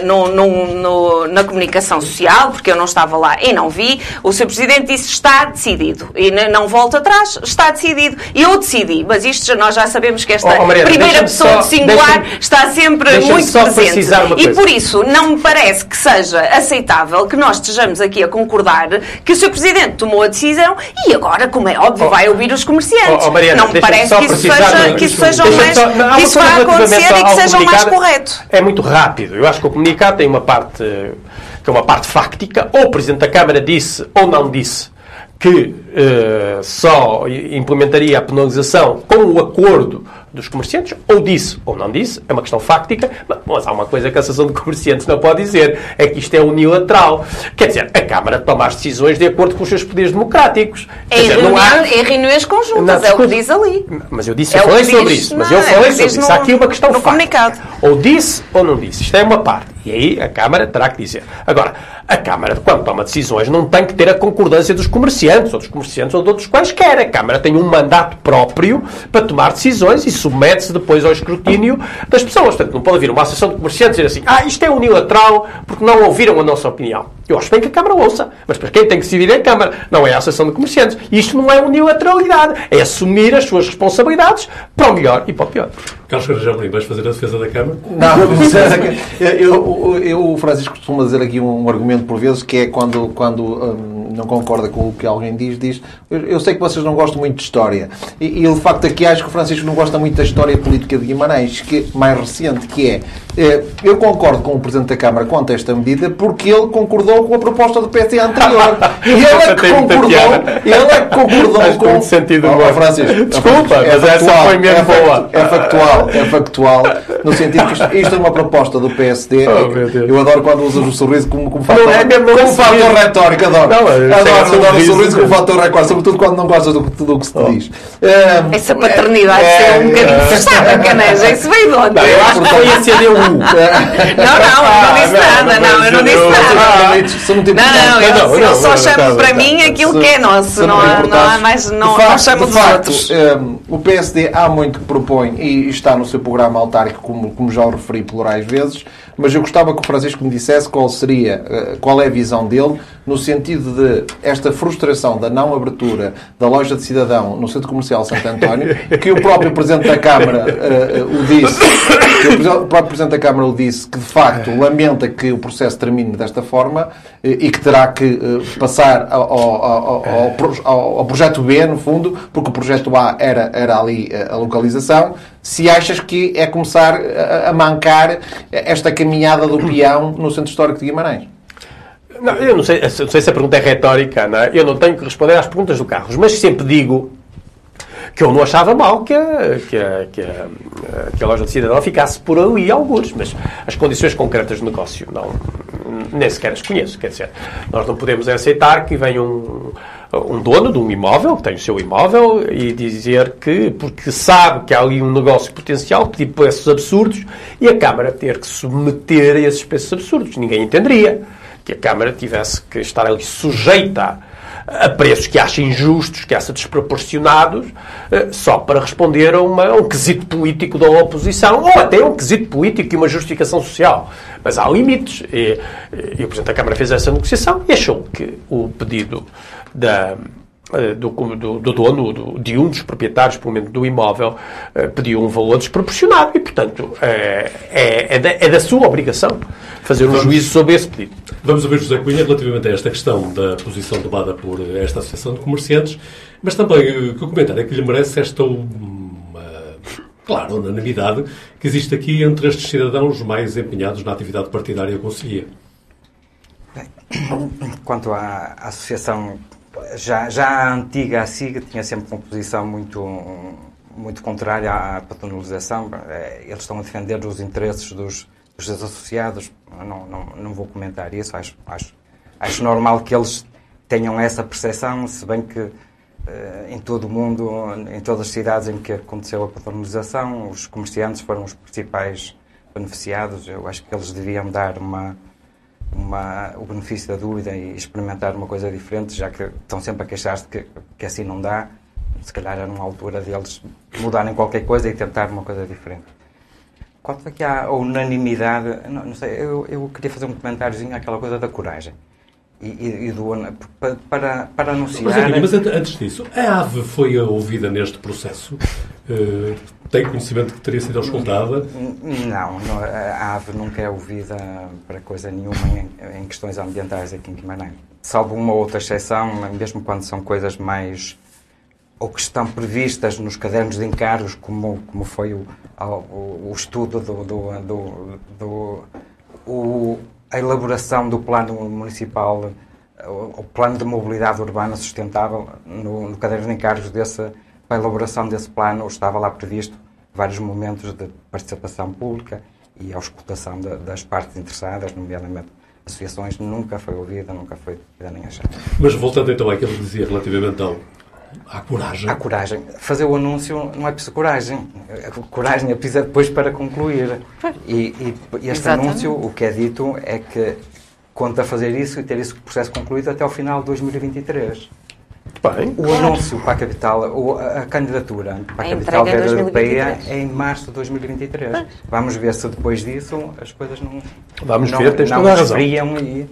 na comunicação social, porque eu não estava lá e não vi, o seu presidente disse está decidido. E não volta atrás, está decidido. Eu decidi, mas isto nós já sabemos que esta Oh, oh, Mariana, primeira pessoa só- de singular está sempre muito presente. E por isso não me parece que seja aceitável que nós estejamos aqui a concordar que o seu presidente tomou a decisão e agora, como é óbvio, Oh. vai ouvir os comerciantes. Oh, oh, Mariana, não me parece que isso seja, de- que isso seja mais, só- não, que isso vá acontecer e que seja o mais correto. É muito rápido. Eu acho que o comunicado tem uma parte que é uma parte fáctica. Ou o Presidente da Câmara disse ou não disse que eh, só implementaria a penalização com o acordo dos comerciantes, ou disse ou não disse, é uma questão fáctica, mas, há uma coisa que a Associação de Comerciantes não pode dizer, é que isto é unilateral. Quer dizer, a Câmara toma as decisões de acordo com os seus poderes democráticos. Em, dizer, não há- reunião- em reuniões conjuntas, Não, é o que diz ali. mas eu disse, É eu falei sobre isso. Mas não, eu é falei sobre isso. Há aqui uma questão no fática. comunicado. Ou disse ou não disse. Isto é uma parte. E aí a Câmara terá que dizer. Agora, a Câmara, quando toma decisões, não tem que ter a concordância dos comerciantes, ou dos comerciantes, ou de outros quaisquer. A Câmara tem um mandato próprio para tomar decisões e submete-se depois ao escrutínio das pessoas. Portanto, não pode vir uma associação de comerciantes e dizer assim, ah, isto é unilateral porque não ouviram a nossa opinião. Eu acho bem que a Câmara ouça, mas para quem tem que decidir é a Câmara, não é a Associação de Comerciantes. Isto não é unilateralidade, é assumir as suas responsabilidades para o melhor e para o pior. Carlos Amorim, vais fazer a defesa da Câmara? Não, eu, eu, eu- o Francisco costuma dizer aqui um argumento por vezes que é quando, quando hum, não concorda com o que alguém diz, diz eu, eu sei que vocês não gostam muito de história. E, e o facto aqui acho que o Francisco não gosta muito da história política de Guimarães, que mais recente, que é eh, eu concordo com o Presidente da Câmara quanto a esta medida porque ele concordou com a proposta do PT anterior. E ele é que concordou, ele é que concordou Faz com... muito sentido Oh, agora. Francisco, Desculpa, é mas essa factual, foi mesmo é boa. É factual, é factual, no sentido que isto, isto é uma proposta do PSD. Oh, Deus. eu adoro quando usas o sorriso como, como fator, Não é mesmo, é como fator retórico, adoro. Não, é- adoro, adoro o sorriso sorriso como mesmo. fator retórico, sobretudo quando não gostas do, que- do que se te diz. Um, Essa paternidade é- é, um bocadinho é- Caneja. Isso veio de onde? Não, eu acho que foi a CDU. Não, não, eu não disse Ah, nada. não, eu não disse não, nada. Não, não, eu, Não, eu não, só chamo para mim aquilo que é nosso. Não, há- mais. Não, chamo de dos outros. um, o PSD há muito que propõe e está no seu programa autárquico, como, como já o referi plurais vezes, mas eu gostava que o Francisco me dissesse qual seria, eh, qual é a visão dele, no sentido de esta frustração da não abertura da loja de cidadão no Centro Comercial Santo António, que o próprio Presidente da Câmara eh, eh, o disse, que o próprio Presidente da Câmara o disse, que de facto lamenta que o processo termine desta forma eh, e que terá que passar ao, ao- ao- ao ao- projeto B, no fundo, porque o projeto A era, era ali a localização. Se achas que é começar a, a mancar esta caminhada do peão no Centro Histórico de Guimarães? Não, eu não sei, não sei se a pergunta é retórica, não é? Eu não tenho que responder às perguntas do Carlos, mas sempre digo que eu não achava mal que a, que a, que a, que a loja de cidadão ficasse por ali alguns, mas as condições concretas de negócio não, nem sequer as conheço. Quer dizer, nós não podemos aceitar que venha um, um dono de um imóvel, que tem o seu imóvel, e dizer que, porque sabe que há ali um negócio potencial, pedir preços absurdos e a Câmara ter que submeter a esses preços absurdos. Ninguém entenderia que a Câmara tivesse que estar ali sujeita a preços que acha injustos, que acha desproporcionados, eh, só para responder a, uma- a um quesito político da oposição, ou até um quesito político e uma justificação social. Mas há limites. E, e o Presidente da Câmara fez essa negociação e achou que o pedido da, do, do- do dono, do- de um dos proprietários, pelo menos do imóvel, eh, pediu um valor desproporcionado e, portanto, eh, é, é da, é da sua obrigação fazer um juízo sobre esse pedido. Vamos ouvir José Cunha relativamente a esta questão da posição tomada por esta Associação de Comerciantes, mas também eh, que o comentário é que lhe merece esta, uma, claro, unanimidade que existe aqui entre estes cidadãos mais empenhados na atividade partidária conselhia. Quanto à associação, já, já a antiga a SIG tinha sempre uma posição muito, muito contrária à patronalização. Eh, Eles estão a defender os interesses dos, dos associados. Não, não, não vou comentar isso. Acho, acho, acho normal que eles tenham essa percepção, se bem que eh, em todo o mundo, em todas as cidades em que aconteceu a patronalização, os comerciantes foram os principais beneficiados. Eu acho que eles deviam dar uma uma, o benefício da dúvida e experimentar uma coisa diferente, já que estão sempre a queixar-se que, que assim não dá. Se calhar era uma altura deles mudarem qualquer coisa e tentar uma coisa diferente. Quanto aqui à unanimidade, não, não sei, eu, eu queria fazer um comentáriozinho àquela coisa da coragem. E, e, e do, para, para, para anunciar. Mas, mas an- antes disso, a AVE foi ouvida neste processo? Eh, tem conhecimento que teria sido auscultada? Não, não, a ave nunca é ouvida para coisa nenhuma em, em questões ambientais aqui em Guimarães. Salvo uma outra exceção, mesmo quando são coisas mais. ou que estão previstas nos cadernos de encargos, como, como foi o, o, o estudo do. do, do, do o, a elaboração do plano municipal, o, o plano de mobilidade urbana sustentável, no, no caderno de encargos desse, para a elaboração desse plano estava lá previsto vários momentos de participação pública e a auscultação de, das partes interessadas, nomeadamente associações, nunca foi ouvida, nunca foi ouvida nem achada. Mas voltando então àquilo que dizia relativamente ao, à coragem. Há coragem. Fazer o anúncio não é preciso coragem. A coragem é preciso depois para concluir. E, e este Exatamente. anúncio, o que é dito é que conta fazer isso e ter esse processo concluído até ao final de 2023. Bem, O anúncio para a capital, a candidatura para a, A capital verde europeia 2023. é em março de 2023. Vamos ver se depois disso as coisas não, Vamos não, ver, tens não toda a razão. e,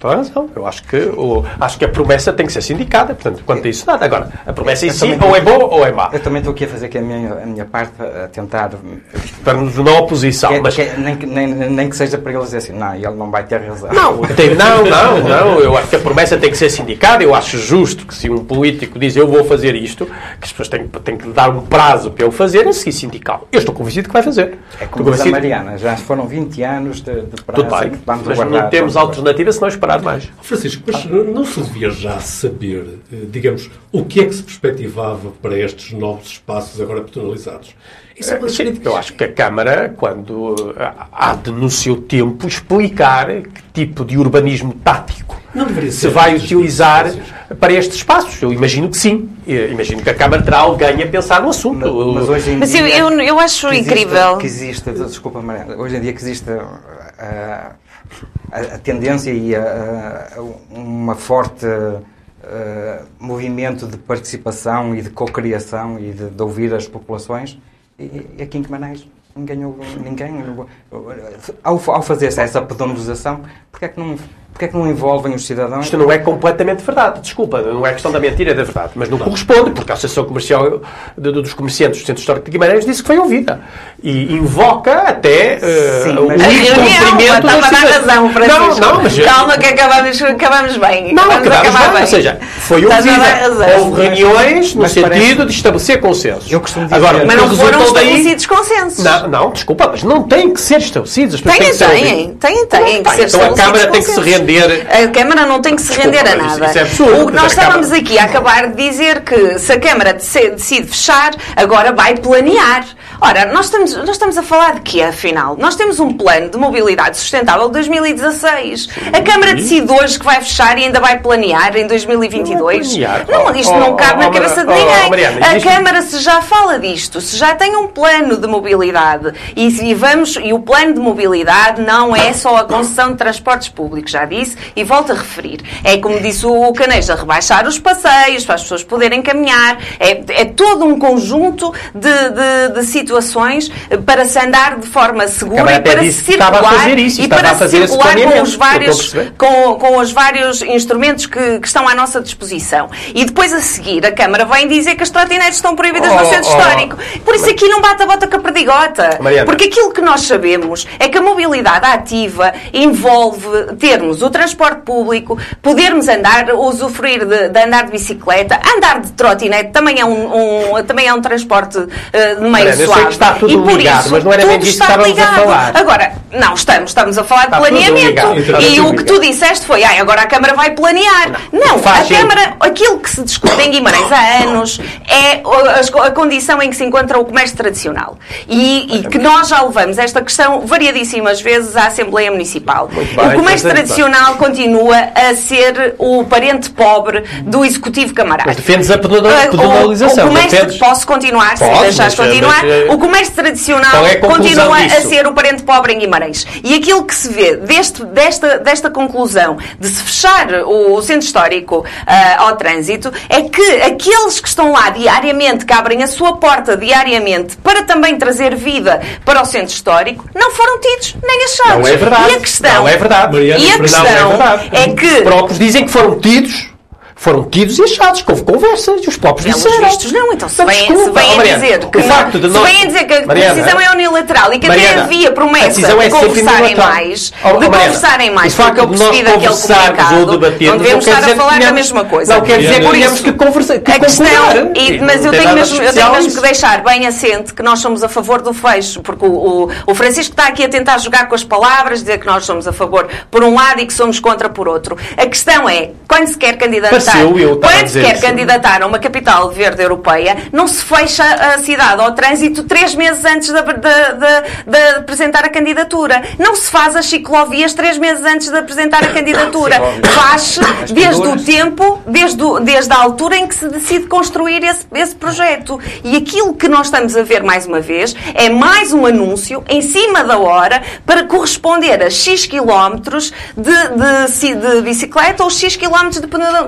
toda razão. Eu acho que, o, acho que a promessa tem que ser sindicada, portanto, quanto a isso nada. Agora, a promessa em Eu si ou é boa ou é má. Eu também estou aqui a fazer aqui a minha, a minha parte a tentar. Estamos na oposição, que- mas... que- nem, que- nem, nem que seja para eles dizer assim, não, ele não vai ter razão. Não, tem- não, não, não. Eu acho que a promessa tem que ser sindicada. Eu acho justo que se um político diz eu vou fazer isto, que as pessoas têm, têm que dar um prazo para ele fazer, a seguir sindical. Eu estou convencido que vai fazer. É como diz a. Mariana, já foram 20 anos de, de prazo. Tudo bem, vamos mas não temos alternativa se não esperar mais. Francisco, mas não se devia já saber, eh, digamos, o que é que se perspectivava para estes novos espaços agora personalizados? Isso é uma Sim, eu acho que a Câmara, quando ah, há de, no seu tempo, explicar que tipo de urbanismo tático se vai utilizar para estes espaços. Eu imagino que sim. Eu imagino que a Câmara terá alguém a pensar no assunto. Mas hoje em Mas eu- dia, eu- eu acho que existe- incrível. Que existe, desculpa, Mariana, hoje em dia que existe ah, a, a tendência e a, a- uma forte ah, movimento de participação e de cocriação e de, de ouvir as populações, e, e aqui em Guimarães ninguém, ninguém. Ao, ao fazer essa pedonalização, porque é que não, porque é que não envolvem os cidadãos? Isto não é completamente verdade, desculpa, não é questão da mentira, é da verdade, mas não corresponde, porque a Associação Comercial de- dos Comerciantes do Centro Histórico de Guimarães disse que foi ouvida e invoca até uh, Sim, o A reunião, incumprimento estava a das dar situações. razão, Francisco. Não, não, mas Calma que acabamos, acabamos bem. Não, Vamos acabamos acabar bem, ou seja, foi ouvida. Houve reuniões no Mas sentido parece- de estabelecer consensos. Eu costumo dizer- Agora, Mas o não foram resultou daí- estabelecidos consensos. Não, não, desculpa, mas não têm que ser estabelecidos. As Têm, têm têm, têm, têm Então estabelecidos Câmara tem que se consensos. Render. A Câmara não tem que se Desculpa, render a isso- nada. isso é absurdo, o que nós a Câmara- estávamos aqui a acabar de dizer que se a Câmara decide fechar, agora vai planear. Ora, nós estamos, nós estamos a falar de quê, afinal? Nós temos um plano de mobilidade sustentável de 2016. A Câmara decide hoje que vai fechar e ainda vai planear em 2022. Não planear. Não, isto Oh, não oh, cabe oh, na oh, cabeça de oh, ninguém. oh, Mariana, a existe- Câmara se já fala disto, se já tem um plano de mobilidade e, e vamos e o plano de mobilidade não é só a concessão de transportes públicos, já disse e volto a referir. É como disse o Caneja, rebaixar os passeios para as pessoas poderem caminhar. É, é todo um conjunto de, de- de situações para se andar de forma segura e para disse se que estava a circular fazer isso, e para a fazer esse circular com os vários com, com os vários instrumentos que, que estão à nossa disposição. E depois a seguir a Câmara vem dizer que as trotinetes estão proibidas no Oh, centro oh. histórico. Por isso aqui não bate a bota com a perdigota. Mariana. Porque aquilo que nós sabemos é que a mobilidade ativa envolve termos o transporte público, podermos andar, usufruir de, de andar de bicicleta, andar de trotinete também é um, um- também é um transporte eh, de meio Mariana, eu sei suave. que está tudo e por ligado, isso, mas não era bem disso que está estávamos a ligado. falar. Agora, não estamos, estamos a falar de Está tudo planeamento. ligado, E o que ligado. tu disseste foi, ai, agora a Câmara vai planear. Não, a faz sentido. Câmara, aquilo que se discute em Guimarães há anos é a, a condição em que se encontra o comércio tradicional. E, e que nós já levamos esta questão variadíssimas vezes à Assembleia Municipal. bem, o comércio interessante, tradicional continua a ser o parente pobre do Executivo Camarada. Mas defendes a pedona- Ah, o- pedonalização, O, comércio, defendes? posso continuar, se Podes, deixares continuar. mas, eh, o comércio tradicional é a continua a disso? ser o parente pobre em Guimarães. E aquilo que se vê deste, desta, desta conclusão de se fechar o, o centro histórico ah, ao trânsito é que aqueles que estão lá diariamente, que abrem a sua porta diariamente para também trazer vida para o centro histórico, não foram tidos nem achados. Não é verdade. E a questão, Não é verdade. Mariana, e a é questão verdade. é que Os próprios dizem que foram tidos. Foram tidos e achados, que houve conversas, e os próprios Pelos disseram. vistos não, então se Não, vêm, oh, a dizer que o facto de se nós- vêm a dizer que a Mariana, decisão é unilateral e que Mariana, até havia promessa é de conversarem mais, Oh, de conversarem mais, o facto porque eu de nós percebi daquele conversarmos comunicado, ou debatermos não devemos não estar a falar da mesma coisa. não quer dizer Por que isso, que conversa- que a questão, concordar. e- mas não eu tenho, mesmo, eu tenho mesmo que deixar bem assente que nós somos a favor do fecho, porque o, o, o Francisco está aqui a tentar jogar com as palavras, dizer que nós somos a favor por um lado e que somos contra por outro. A questão é, quando se quer candidatar, Eu quando se quer candidatar a uma capital verde europeia, não se fecha a cidade ao trânsito três meses antes de, de- de- de apresentar a candidatura. Não se faz as ciclovias três meses antes de apresentar a candidatura. Faz desde o tempo, desde, o- desde a altura em que se decide construir esse, esse projeto. E aquilo que nós estamos a ver mais uma vez é mais um anúncio em cima da hora para corresponder a X quilómetros de, de, ci- de bicicleta ou X quilómetros de pedona-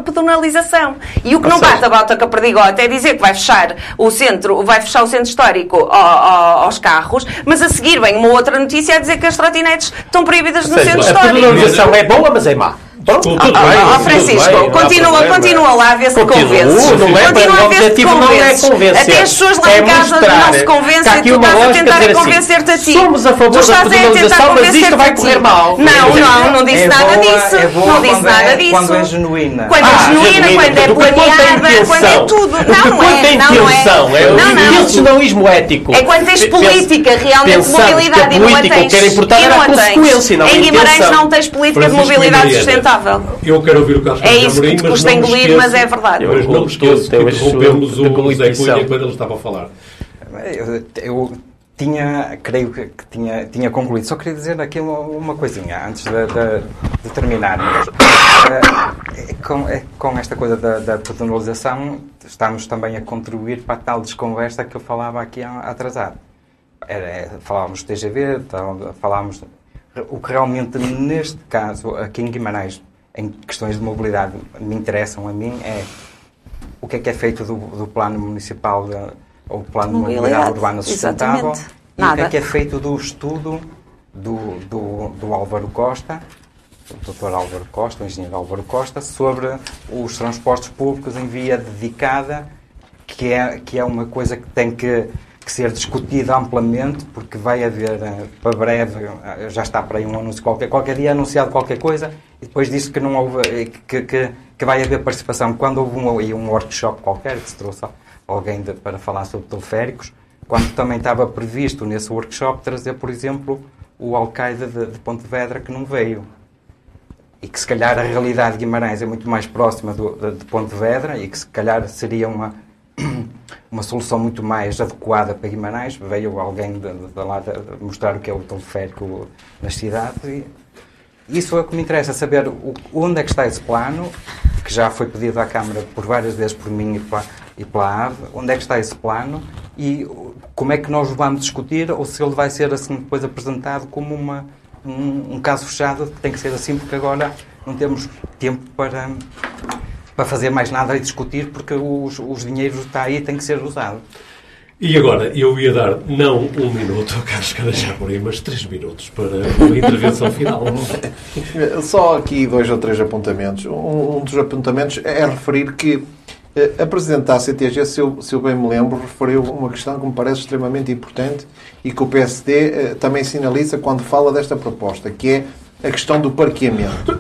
E o que Ou não seja- bate a bota com a perdigota é dizer que vai fechar o centro, vai fechar o centro histórico ao- ao- aos carros, mas a seguir vem uma outra notícia a dizer que as trotinetes estão proibidas no seja, centro a histórico. pedonalização é boa, mas é má. Ah, tudo ah, bem, ah, Ó, tudo Francisco, bem, continua, continua lá a ver se Continuo, convences. não é? Continua a ver se objetivo não é convencer. Até as pessoas lá É em casa mostrar não se convencem tu estás a tentar assim, convencer-te a ti. somos a favor tu da estás a tentar federalização, mas isto vai convencer-te a ti. correr mal. Não, não, não disse É nada boa- disso. é Não disse é- nada disso. quando é genuína. Quando é Ah, genuína, quando é é planeada, quando é tudo. Não, não é. Não. É é. Não, não. intencionalismo ético. É quando tens política realmente mobilidade e não a tens. era não a Em Guimarães não tens política de Francisco mobilidade e Eu quero ouvir o Carlos É isso que Amorim, te mas custa engolir, esqueço- mas é verdade. Mas não me esqueço que Eu- eu- interrompemos o Zé. Cunha quando ele estava a falar. Eu, eu tinha, creio que, que tinha, tinha concluído. Só queria dizer aqui uma, uma coisinha antes de, de, de terminarmos. Eh, com, eh, com esta coisa da, da personalização, estamos também a contribuir para a tal desconversa que eu falava aqui atrasado. Era, eh, falávamos do TGV, falávamos. O que realmente, neste caso, aqui em Guimarães, em questões de mobilidade, me interessam a mim é o que é que é feito do, do plano municipal de, ou plano de mobilidade urbana sustentável exatamente. e o que Nada. é que é feito do estudo do, do, do Álvaro Costa, do Dr. Álvaro Costa, o engenheiro Álvaro Costa, sobre os transportes públicos em via dedicada, que é, que é uma coisa que tem que, que ser discutida amplamente, porque vai haver, eh, para breve, eh, já está para aí um anúncio qualquer, qualquer dia anunciado qualquer coisa, e depois disse que não houve, eh, que, que, que vai haver participação. Quando houve um, um workshop qualquer, que se trouxe alguém de- para falar sobre teleféricos, quando também estava previsto nesse workshop trazer, por exemplo, o Al-Qaeda de, de Pontevedra, que não veio e que se calhar a realidade de Guimarães é muito mais próxima do, de, de Pontevedra e que se calhar seria uma, uma solução muito mais adequada para Guimarães. Veio alguém de, de, de lá de, mostrar o que é o teleférico nas cidades e isso é o que me interessa, saber o, onde é que está esse plano, que já foi pedido à Câmara por várias vezes por mim e pela, e pela AVE, onde é que está esse plano e como é que nós o vamos discutir ou se ele vai ser assim depois apresentado como uma, um, um caso fechado, que tem que ser assim porque agora não temos tempo para, para fazer mais nada e discutir porque os, os dinheiros está aí e tem que ser usado. E agora, eu ia dar não um minuto ao Carlos Amorim, mas três minutos para a intervenção final. Só aqui dois ou três apontamentos. Um, um dos apontamentos é referir que eh, a Presidente da CTG, se eu, se eu bem me lembro, referiu uma questão que me parece extremamente importante e que o PSD eh, também sinaliza quando fala desta proposta, que é a questão do parqueamento.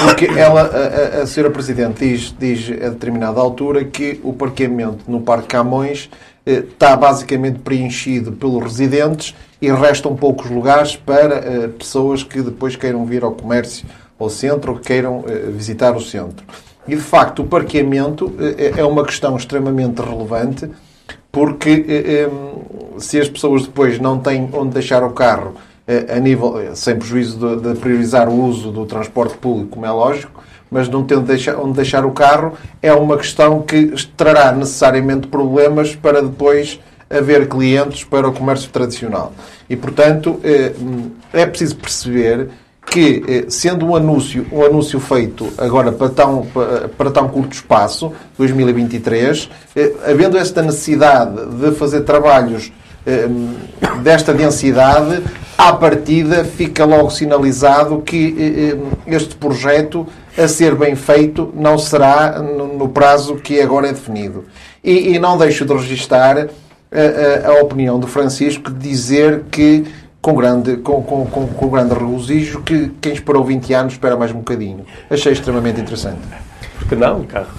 Porque ela, a, a, a senhora Presidente diz, diz a determinada altura que o parqueamento no Parque Camões eh, está basicamente preenchido pelos residentes e restam poucos lugares para eh, pessoas que depois queiram vir ao comércio ao centro ou que queiram eh, visitar o centro. E de facto, o parqueamento eh, é uma questão extremamente relevante porque eh, eh, se as pessoas depois não têm onde deixar o carro a nível, eh, sem prejuízo de, de priorizar o uso do transporte público, como é lógico, mas não tendo deixar, onde deixar o carro, é uma questão que trará necessariamente problemas para depois haver clientes para o comércio tradicional. E, portanto, eh, é preciso perceber que, eh, sendo um anúncio, um anúncio feito agora para tão, para, tão curto espaço, 2023, eh, havendo esta necessidade de fazer trabalhos desta densidade, à partida fica logo sinalizado que eh, eh, este projeto, a ser bem feito, não será no, prazo que agora é definido. E, e não deixo de registar a, a, a opinião do Francisco de dizer que com grande, com, com, com, com grande regozijo que quem esperou 20 anos espera mais um bocadinho. Achei extremamente interessante. Porque não, carro?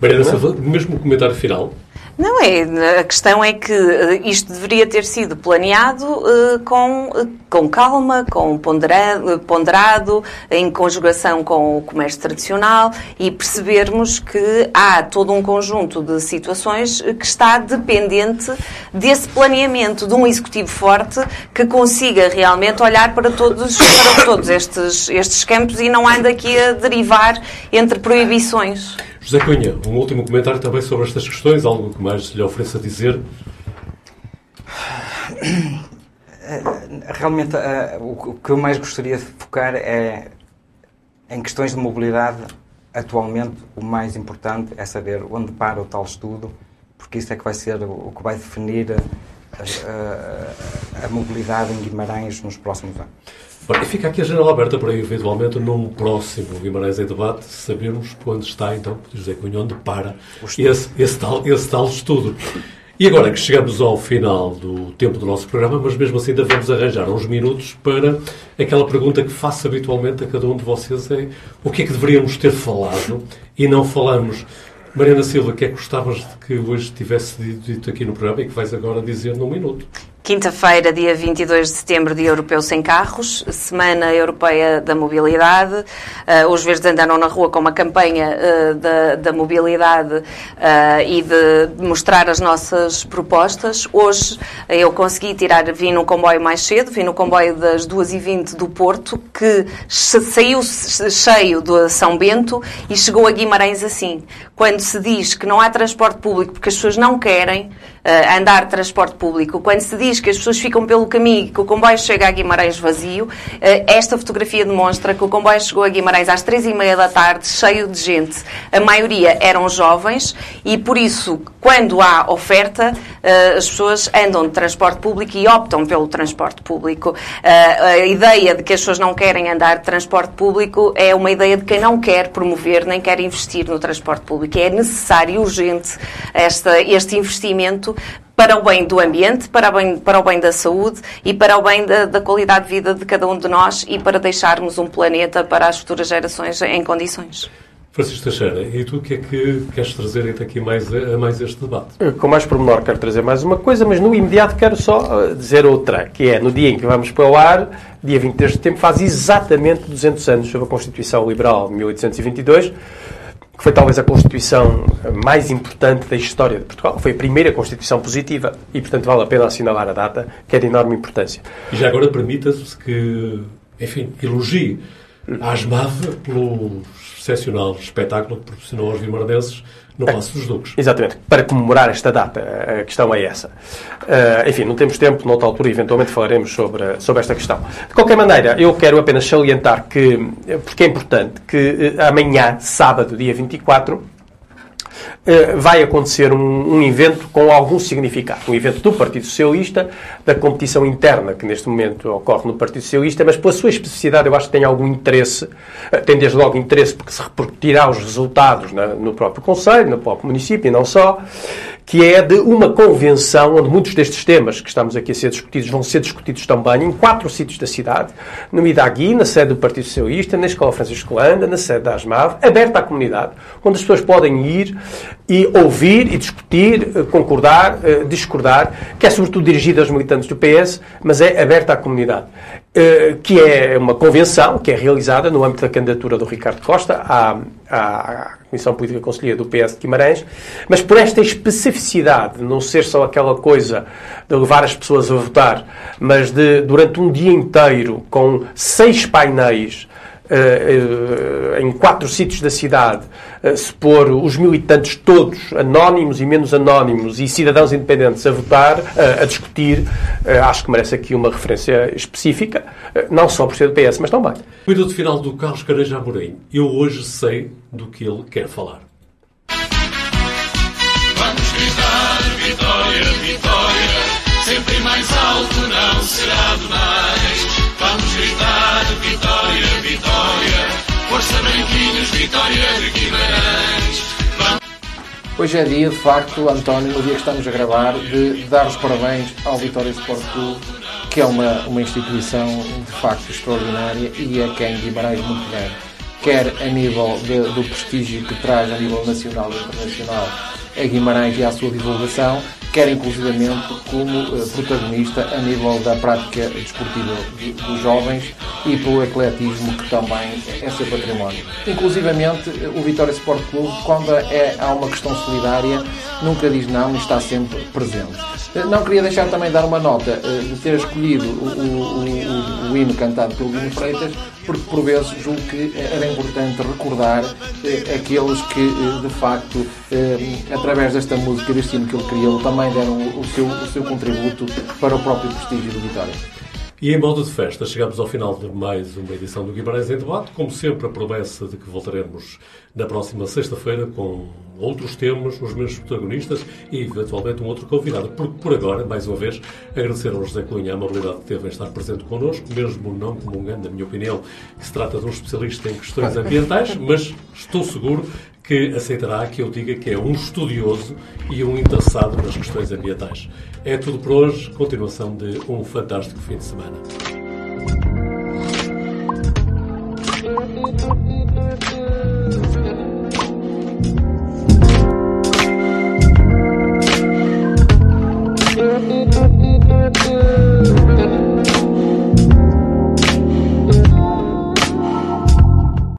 Mariana Silva, mesmo comentário final. Não é, a questão é que eh, isto deveria ter sido planeado eh, com, eh, com calma, com ponderado, ponderado, em conjugação com o comércio tradicional e percebermos que há todo um conjunto de situações que está dependente desse planeamento, de um executivo forte que consiga realmente olhar para todos, para todos estes, estes campos e não ande aqui a derivar entre proibições. José Cunha, um último comentário também sobre estas questões, algo que mais lhe ofereça dizer. Realmente, eh, o que- eu mais gostaria de focar é em questões de mobilidade. Atualmente, o mais importante é saber onde para o tal estudo, porque isso é que vai ser o que vai definir a, a, mobilidade em Guimarães nos próximos anos. E fica aqui a janela aberta para eventualmente num próximo Guimarães em debate sabermos quando está então José Cunha onde para esse, esse, tal, esse tal estudo. E agora que chegamos ao final do tempo do nosso programa, mas mesmo assim ainda vamos arranjar uns minutos para aquela pergunta que faço habitualmente a cada um de vocês é o que é que deveríamos ter falado e não falamos. Mariana Silva, o que é que gostavas de que hoje tivesse dito aqui no programa e que vais agora dizer num minuto? Quinta-feira, dia 22 de setembro, Dia Europeu Sem Carros, Semana Europeia da Mobilidade. Uh, os verdes andaram na rua com uma campanha uh, da, da, mobilidade uh, e de mostrar as nossas propostas. Hoje eu consegui tirar, vim no comboio mais cedo, vim no comboio das 2h20 do Porto, que saiu cheio de São Bento e chegou a Guimarães assim. Quando se diz que não há transporte público porque as pessoas não querem, andar transporte público, quando se diz que as pessoas ficam pelo caminho e que o comboio chega a Guimarães vazio, uh, esta fotografia demonstra que o comboio chegou a Guimarães às três e meia da tarde, cheio de gente. A maioria eram jovens e, por isso, quando há oferta, uh, as pessoas andam de transporte público e optam pelo transporte público. a ideia de que as pessoas não querem andar de transporte público é uma ideia de quem não quer promover nem quer investir no transporte público. É necessário, urgente, esta, este investimento para o bem do ambiente, para o bem, para o bem da saúde e para o bem da, da, qualidade de vida de cada um de nós e para deixarmos um planeta para as futuras gerações em condições. Francisco Teixeira, e tu o que é que queres trazer aqui mais a, mais este debate? Com mais pormenor quero trazer mais uma coisa, mas no imediato quero só uh, dizer outra, que é no dia em que vamos para o ar, dia 23 de setembro, faz exatamente 200 anos sobre a Constituição Liberal de 1822, que foi talvez a Constituição mais importante da história de Portugal. Foi a primeira Constituição positiva e, portanto, vale a pena assinalar a data, que é de enorme importância. E já agora permita-se que, enfim, elogie a ASMAV pelo excepcional espetáculo que proporcionou aos vimardenses no Passo dos Duques. Exatamente. Para comemorar esta data, a questão é essa. Uh, enfim, não temos tempo, noutra altura, eventualmente falaremos sobre, sobre esta questão. De qualquer maneira, eu quero apenas salientar que, porque é importante, que uh, amanhã, sábado, dia 24, eh, vai acontecer um, um, evento com algum significado. Um evento do Partido Socialista, da competição interna que neste momento ocorre no Partido Socialista, mas pela sua especificidade eu acho que tem algum interesse, eh, tem desde logo interesse porque se repercutirá os resultados no próprio Conselho, no próprio município e não só que é de uma convenção onde muitos destes temas que estamos aqui a ser discutidos vão ser discutidos também em quatro sítios da cidade, no Idagui, na sede do Partido Socialista, na Escola Francisco Landa, na sede da ASMAV, aberta à comunidade, onde as pessoas podem ir e ouvir e discutir, eh, concordar, eh, discordar, que é sobretudo dirigida aos militantes do PS, mas é aberta à comunidade. Eh, que é uma convenção que é realizada no âmbito da candidatura do Ricardo Costa à, à Comissão Política Conselhia do PS de Guimarães, mas por esta especificidade de não ser só aquela coisa de levar as pessoas a votar, mas de, durante um dia inteiro, com seis painéis, Uh, em quatro sítios da cidade, uh, se pôr os militantes todos, anónimos e menos anónimos, e cidadãos independentes a votar, a discutir, acho que merece aqui uma referência específica, não só por ser do PS, mas também. Cuidado final do Carlos Careja Amorim. Eu hoje sei do que ele quer falar. Vamos gritar vitória, vitória, sempre mais alto não será demais. Vamos gritar vitória, vitória, força branquinhos, vitória de Guimarães. Hoje é dia, de facto, António, no dia que estamos a gravar, de dar os parabéns ao Vitória Sport Clube, que é uma, uma instituição de facto extraordinária e é quem Guimarães muito deve quer a nível de, do prestígio que traz a nível nacional e internacional a Guimarães e à sua divulgação, quer inclusivamente como uh, protagonista a nível da prática desportiva de, dos jovens e pelo ecletismo que também é seu património. Inclusivamente o Vitória Sport Clube, quando é, há uma questão solidária, nunca diz não e está sempre presente. Eh, não queria deixar também dar uma nota uh, de ter escolhido o, o, o, o hino cantado pelo Guilherme Freitas, porque por vezes julgo que era importante recordar eh, aqueles que eh, de facto eh, através desta música, deste hino que ele criou, também deram o seu, o seu contributo para o próprio prestígio do Vitória. E em modo de festa, chegamos ao final de mais uma edição do Guimarães em Debate. Como sempre, a promessa de que voltaremos na próxima sexta-feira com outros temas, os mesmos protagonistas e, eventualmente, um outro convidado. Porque, por agora, mais uma vez, agradecer ao José Cunha a amabilidade que teve em estar presente connosco, mesmo não comungando, na minha opinião, que se trata de um especialista em questões ambientais, mas estou seguro que aceitará que eu diga que é um estudioso e um interessado nas questões ambientais. É tudo por hoje. Continuação de um fantástico fim de semana.